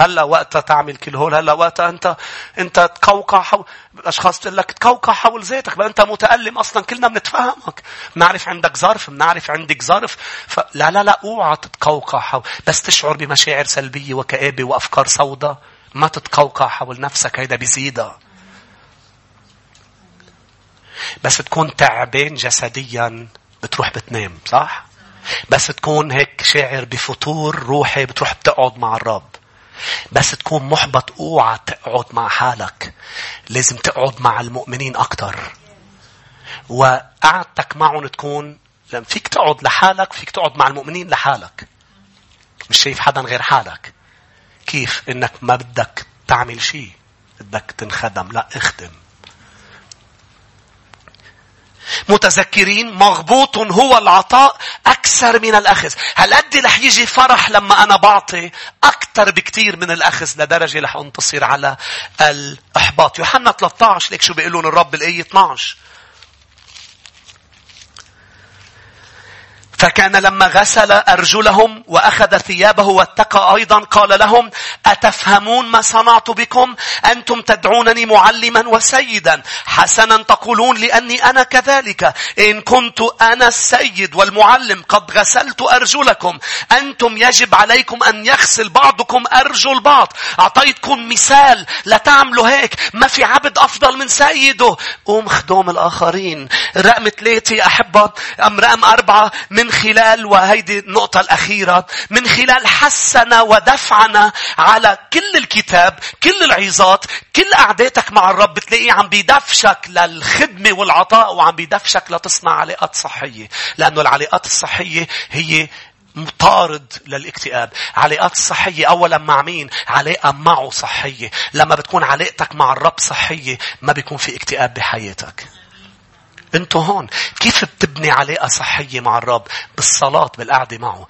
هلا وقتها تعمل كل هول هلا وقتها انت انت تقوقع حول اشخاص تقول لك تقوقع حول ذاتك بل انت متألم أصلا كلنا بنتفهمك. بنعرف عندك ظرف بنعرف عندك ظرف. ف... لا لا اوعى تتقوقع حول. بس تشعر بمشاعر سلبية وكآبة وأفكار سوداء. ما تتقوقع حول نفسك هيدا بيزيدها بس تكون تعبان جسديا بتروح بتنام صح؟ بس تكون هيك شاعر بفتور روحي بتروح بتقعد مع الرب. بس تكون محبط أوعى تقعد مع حالك. لازم تقعد مع المؤمنين أكتر. وقعدتك معهم تكون لما فيك تقعد لحالك فيك تقعد مع المؤمنين لحالك. مش شايف حدا غير حالك. كيف؟ إنك ما بدك تعمل شيء. بدك تنخدم. لا اخدم. متذكرين مغبوط هو العطاء أكثر من الأخذ. هل قد رح يجي فرح لما أنا بعطي أكثر بكثير من الأخذ لدرجة رح أنتصر على الإحباط؟ يوحنا 13 ليك شو بيقولون الرب الآية 12 فكان لما غسل أرجلهم وأخذ ثيابه واتقى أيضا قال لهم أتفهمون ما صنعت بكم؟ أنتم تدعونني معلما وسيدا. حسنا تقولون لأني أنا كذلك. إن كنت أنا السيد والمعلم قد غسلت أرجلكم. أنتم يجب عليكم أن يغسل بعضكم أرجل بعض أعطيتكم مثال لا تعملوا هيك. ما في عبد أفضل من سيده. قوم خدوم الآخرين. رقم ثلاثة أحبة أم رقم أربعة. من من خلال وهيدي النقطة الأخيرة من خلال حسنا ودفعنا على كل الكتاب كل العظات كل قعداتك مع الرب بتلاقيه عم بيدفشك للخدمة والعطاء وعم بيدفشك لتصنع علاقات صحية لأنه العلاقات الصحية هي مطارد للاكتئاب علاقات الصحية أولا مع مين؟ علاقة معه صحية. لما بتكون علاقتك مع الرب صحية ما بيكون في اكتئاب بحياتك. أنتوا هون. كيف بتبني علاقة صحية مع الرب؟ بالصلاة بالقعدة معه.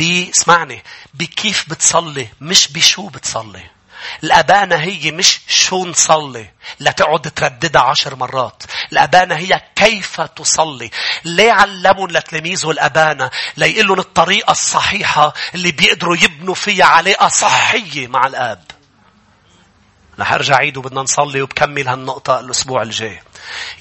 بسمعني بكيف بتصلي؟ مش بشو بتصلي. الأبانة هي مش شو نصلي. لتقعد ترددها عشر مرات. الأبانة هي كيف تصلي. ليه علموا لتلاميذه الأبانة؟ ليقول لهم الطريقة الصحيحة اللي بيقدروا يبنوا فيها علاقة صحية مع الآب. رح أرجع عيد وبدنا نصلي وبكمل هالنقطة الأسبوع الجاي.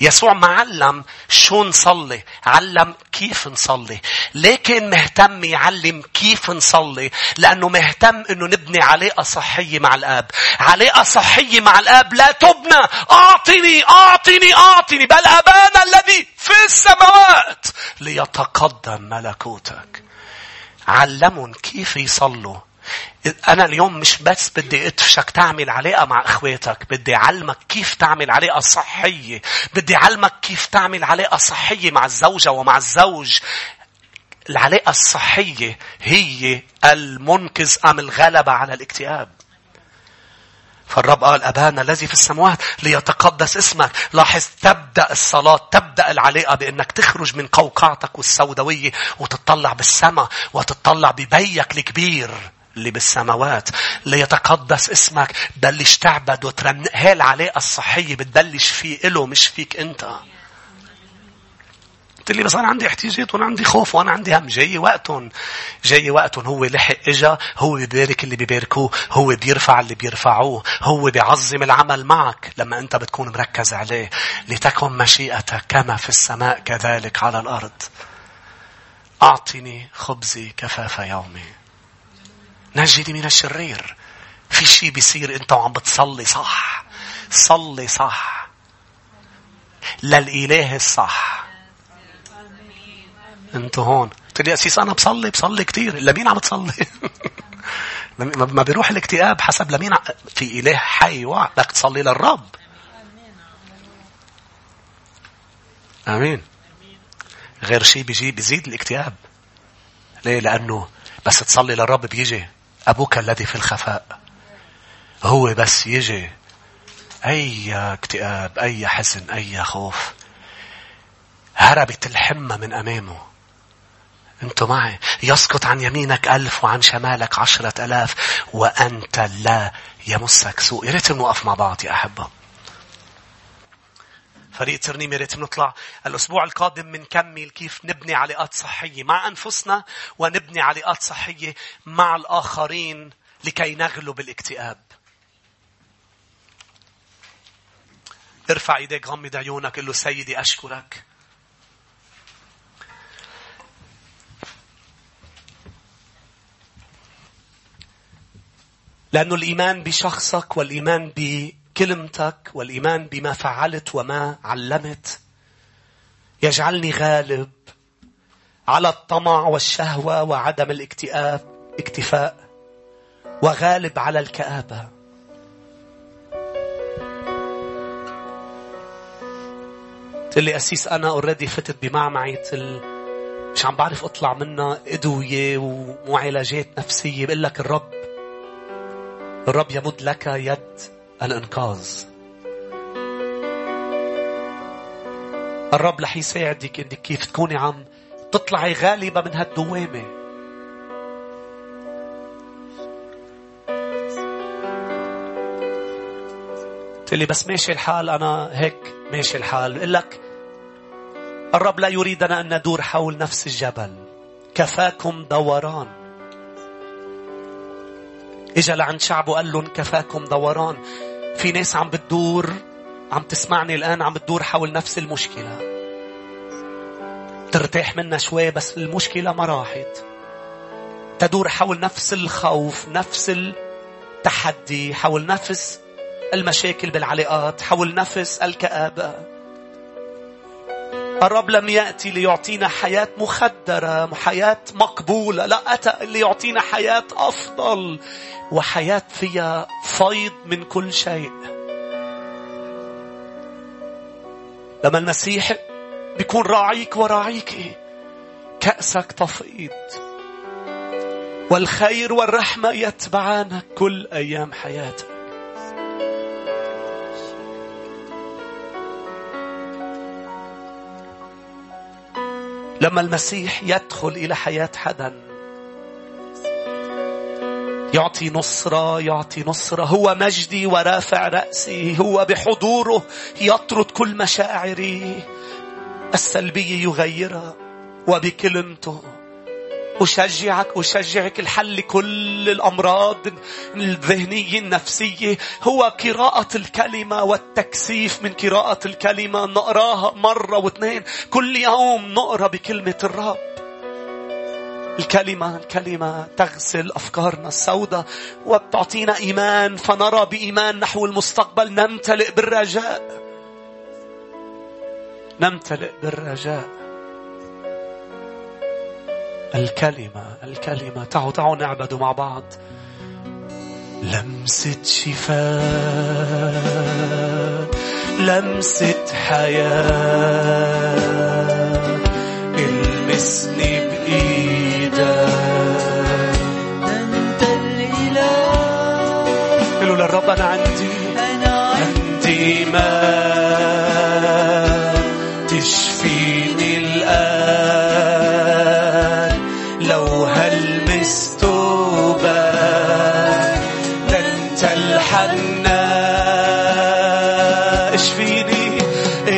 يسوع ما علم شو نصلي علم كيف نصلي لكن مهتم يعلم كيف نصلي لأنه مهتم أنه نبني علاقة صحية مع الآب. علاقة صحية مع الآب لا تبنى. أعطني أعطني أعطني بل أبانا الذي في السماوات ليتقدم ملكوتك. علمهم كيف يصلوا. أنا اليوم مش بس بدي أدفشك تعمل علاقة مع إخواتك. بدي أعلمك كيف تعمل علاقة صحية. بدي أعلمك كيف تعمل علاقة صحية مع الزوجة ومع الزوج. العلاقة الصحية هي المنقذ أم الغلبة على الاكتئاب. فالرب قال أبانا الذي في السماوات ليتقدس اسمك. لاحظ تبدأ الصلاة تبدأ العلاقة بأنك تخرج من قوقعتك السوداوية وتطلع بالسماء وتطلع ببيك الكبير. اللي بالسماوات ليتقدس اسمك بلش تعبد وترن هي العلاقة الصحية بتبلش فيه إله مش فيك أنت. قلت لي بس أنا عندي احتياجات وأنا عندي خوف وأنا عندي هم جاي وقتهم. جاي وقتهم هو لحق إجا هو بيبارك اللي بيباركوه هو بيرفع اللي بيرفعوه هو بيعظم العمل معك. لما أنت بتكون مركز عليه لتكن مشيئتك كما في السماء كذلك على الأرض. أعطني خبزي كفاف يومي. نجدي من الشرير. في شيء بيصير انت وعم بتصلي صح. صلي صح. للإله الصح. انت هون. قلت لي أسيس أنا بصلي بصلي كثير لمين عم تصلي؟ ما بيروح الاكتئاب حسب لمين في إله حي بدك تصلي للرب. آمين. غير شيء بيجي بيزيد الاكتئاب. ليه؟ لأنه بس تصلي للرب بيجي. أبوك الذي في الخفاء. هو بس يجي أي اكتئاب أي حزن أي خوف. هربت الحمى من أمامه. أنت معي؟ يسقط عن يمينك ألف وعن شمالك عشرة ألاف وأنت لا يمسك سوء. يا ريت نوقف مع بعض يا أحبة. فريق ترنيم يا ريت نطلع الأسبوع القادم بنكمل كيف نبني علاقات صحية مع أنفسنا ونبني علاقات صحية مع الآخرين لكي نغلب الاكتئاب. ارفع ايديك غمض عيونك قل له سيدي أشكرك. لأنه الإيمان بشخصك والإيمان ب كلمتك والإيمان بما فعلت وما علمت يجعلني غالب على الطمع والشهوة وعدم الاكتئاب اكتفاء وغالب على الكآبة. قلت لي أسيس أنا اوريدي فتت بمعمعية ال... مش عم بعرف أطلع منها أدوية ومعالجات نفسية. بقول لك الرب الرب يمد لك يد. الإنقاذ. الرب رح يساعدك إنك كيف تكوني عم تطلعي غالبة من هالدوامة. قلت لي بس ماشي الحال أنا هيك ماشي الحال. بقول لك الرب لا يريدنا أن ندور حول نفس الجبل. كفاكم دوران. إجا لعند شعبه قال لهم كفاكم دوران. في ناس عم بتدور عم تسمعني الآن عم بتدور حول نفس المشكلة. ترتاح منها شوي بس المشكلة ما راحت. تدور حول نفس الخوف نفس التحدي حول نفس المشاكل بالعلاقات حول نفس الكآبة. الرب لم يأتي ليعطينا حياة مخدرة حياة مقبولة لا أتى ليعطينا حياة أفضل وحياة فيها فيض من كل شيء. لما المسيح بيكون راعيك وراعيك كأسك تفيض والخير والرحمة يتبعانك كل أيام حياتك. لما المسيح يدخل إلى حياة حدا يعطي نصرة يعطي نصرة هو مجدي ورافع رأسي هو بحضوره يطرد كل مشاعري السلبية يغيرها وبكلمته. أشجعك أشجعك الحل لكل الأمراض الذهنية النفسية. هو قراءة الكلمة والتكثيف من قراءة الكلمة. نقراها مرة واثنين. كل يوم نقرأ بكلمة الرب. الكلمة الكلمة تغسل أفكارنا السوداء وتعطينا إيمان. فنرى بإيمان نحو المستقبل. نمتلئ بالرجاء. نمتلئ بالرجاء. الكلمة الكلمة. تعوا تعوا نعبدوا مع بعض. لمسة شفاء لمسة حياة. المسني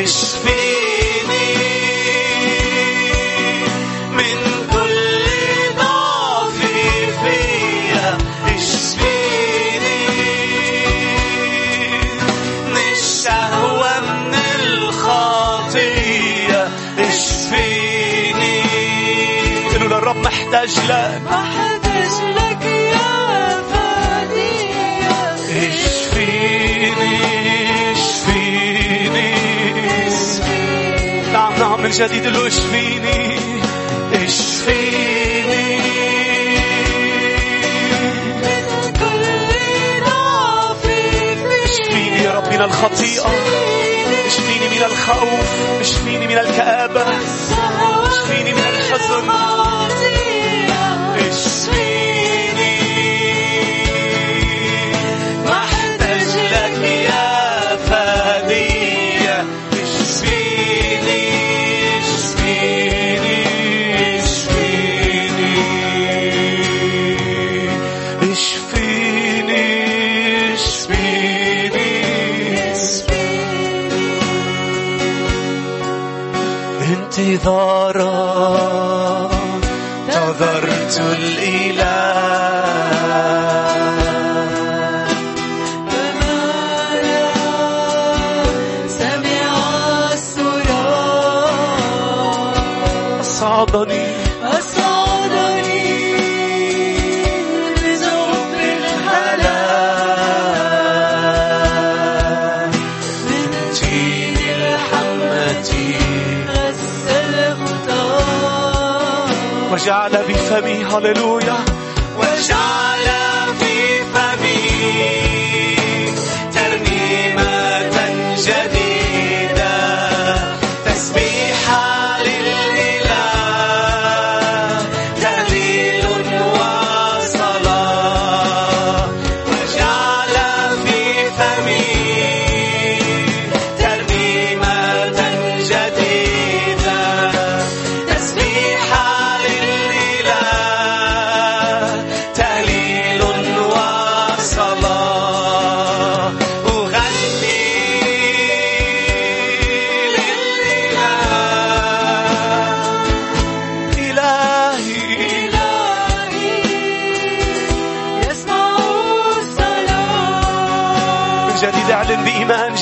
اشفيني من كل ضعف فيا. اشفيني. من الشهوة من الخطية اشفيني. قولوا للرب محتاج لك. أحتاج جديد له اشفيني أشفيني. أشفيني يا رب من الخطيئة أشفيني من الخوف أشفيني من الكآبة أشفيني من الحزن. Aleluya.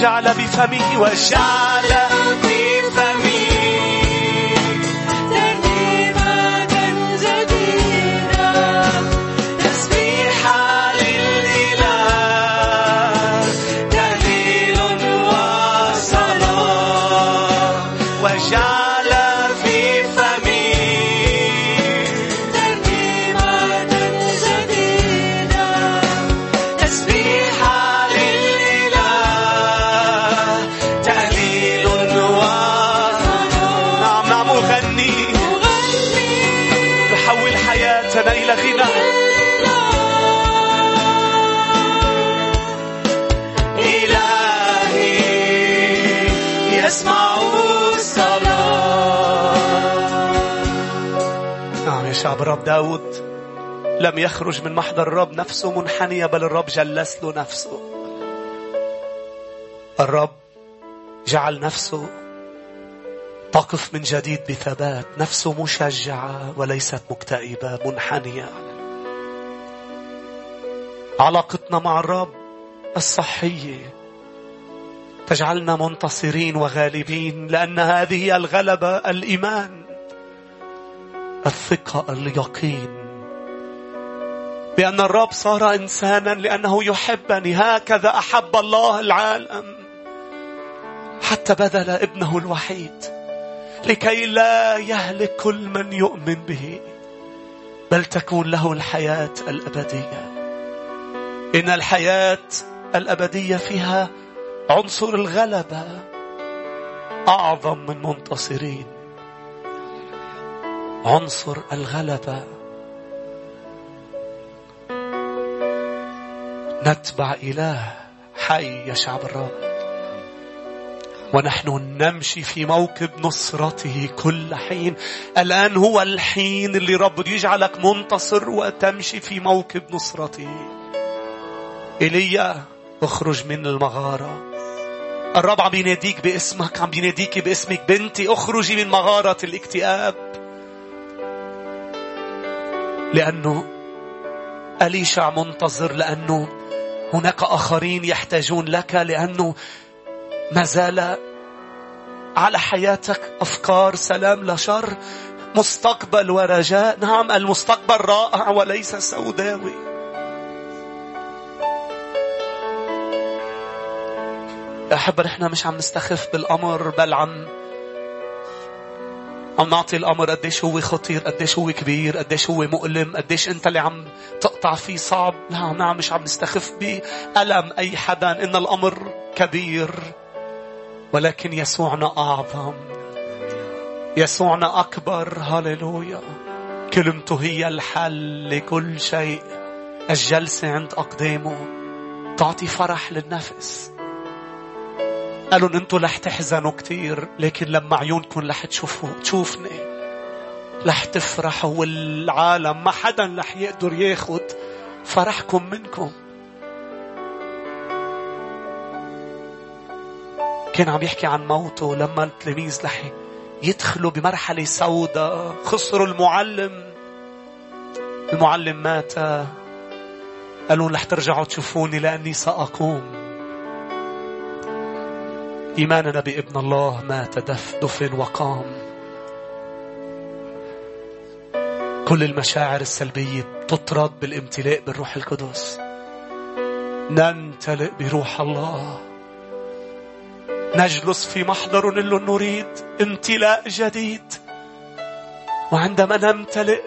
جعل بفمي وجعل داود لم يخرج من محضر الرب نفسه منحنية بل الرب جلس له نفسه. الرب جعل نفسه تقف من جديد بثبات. نفسه مشجعة وليست مكتئبة منحنية. علاقتنا مع الرب الصحية. تجعلنا منتصرين وغالبين لأن هذه الغلبة الإيمان. الثقة اليقين. بأن الرب صار إنسانا لأنه يحبني. هكذا أحب الله العالم. حتى بذل ابنه الوحيد. لكي لا يهلك كل من يؤمن به. بل تكون له الحياة الأبدية. إن الحياة الأبدية فيها عنصر الغلبة أعظم من منتصرين. عنصر الغلبة. نتبع إله حي يا شعب الرب. ونحن نمشي في موكب نصرته كل حين. الآن هو الحين اللي رب يجعلك منتصر وتمشي في موكب نصرته. إيليا أخرج من المغارة. الرب عم يناديك باسمك عم يناديك باسمك. بنتي أخرجي من مغارة الاكتئاب. لأنه أليشع منتظر لأنه هناك آخرين يحتاجون لك لأنه ما زال على حياتك أفكار سلام لا شر مستقبل ورجاء. نعم المستقبل رائع وليس سوداوي. يا أحبة نحن مش عم نستخف بالأمر بل عم عم نعطي الأمر قديش هو خطير قديش هو كبير قديش هو مؤلم قديش أنت اللي عم تقطع فيه صعب. لا نعم مش عم نستخف بألم أي حدا إن الأمر كبير. ولكن يسوعنا أعظم. يسوعنا أكبر. هاليلويا كلمته هي الحل لكل شيء. الجلسة عند أقدامه. تعطي فرح للنفس. قالوا أنتوا رح تحزنوا كتير لكن لما عيونكم رح تشوفوا تشوفني رح تفرحوا والعالم ما حدا رح يقدر ياخد فرحكم منكم. كان عم يحكي عن موته لما التلاميذ رح يدخلوا بمرحلة سوداء خسروا المعلم. المعلم مات. قالوا رح ترجعوا تشوفوني لأني سأقوم. إيماننا بابن الله مات دف دفن وقام. كل المشاعر السلبية تطرد بالامتلاء بالروح القدس. نمتلئ بروح الله. نجلس في محضر له نريد امتلاء جديد. وعندما نمتلئ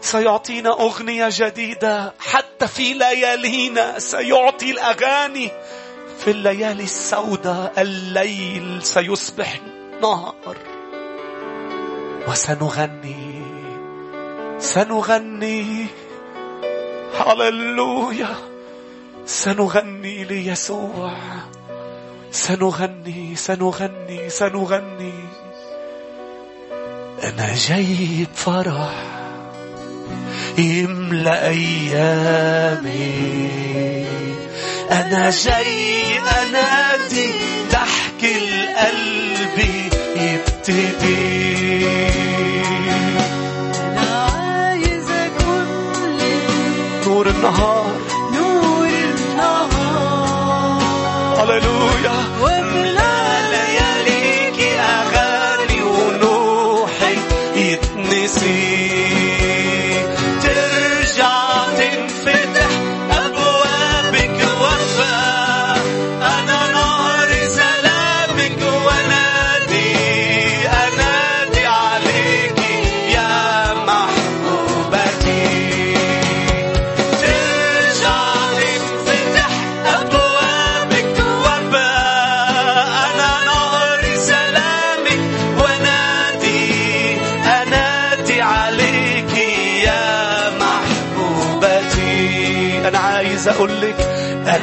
سيعطينا أغنية جديدة. حتى في ليالينا سيعطي الأغاني. في الليالي السوداء الليل سيصبح نهار. وسنغني سنغني هللويا. سنغني ليسوع. سنغني سنغني سنغني. أنا جاي بفرح يملأ أيامي. أنا جاي أنادي ضحك القلب يبتدي. أنا عايز أكون نور النهار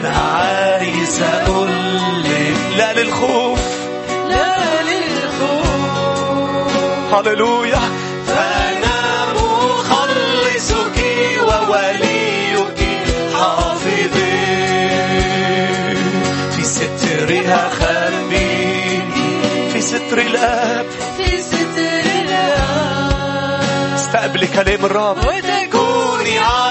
أنا عايز أقولك إيه؟ لا للخوف. لا للخوف. هللويا. فأنا مخلصك ووليك حافظي في سترها خبيني في ستر الآب. في ستر الآب. استقبلي كلام الرب وتكوني عارف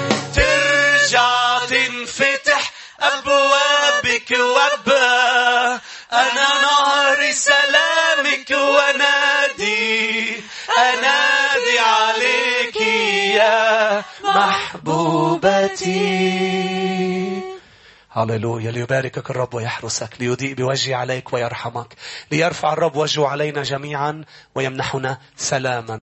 هللويا ليباركك الرب ويحرسك ليضيء بوجهه عليك ويرحمك ليرفع الرب وجهه علينا جميعا ويمنحنا سلاما.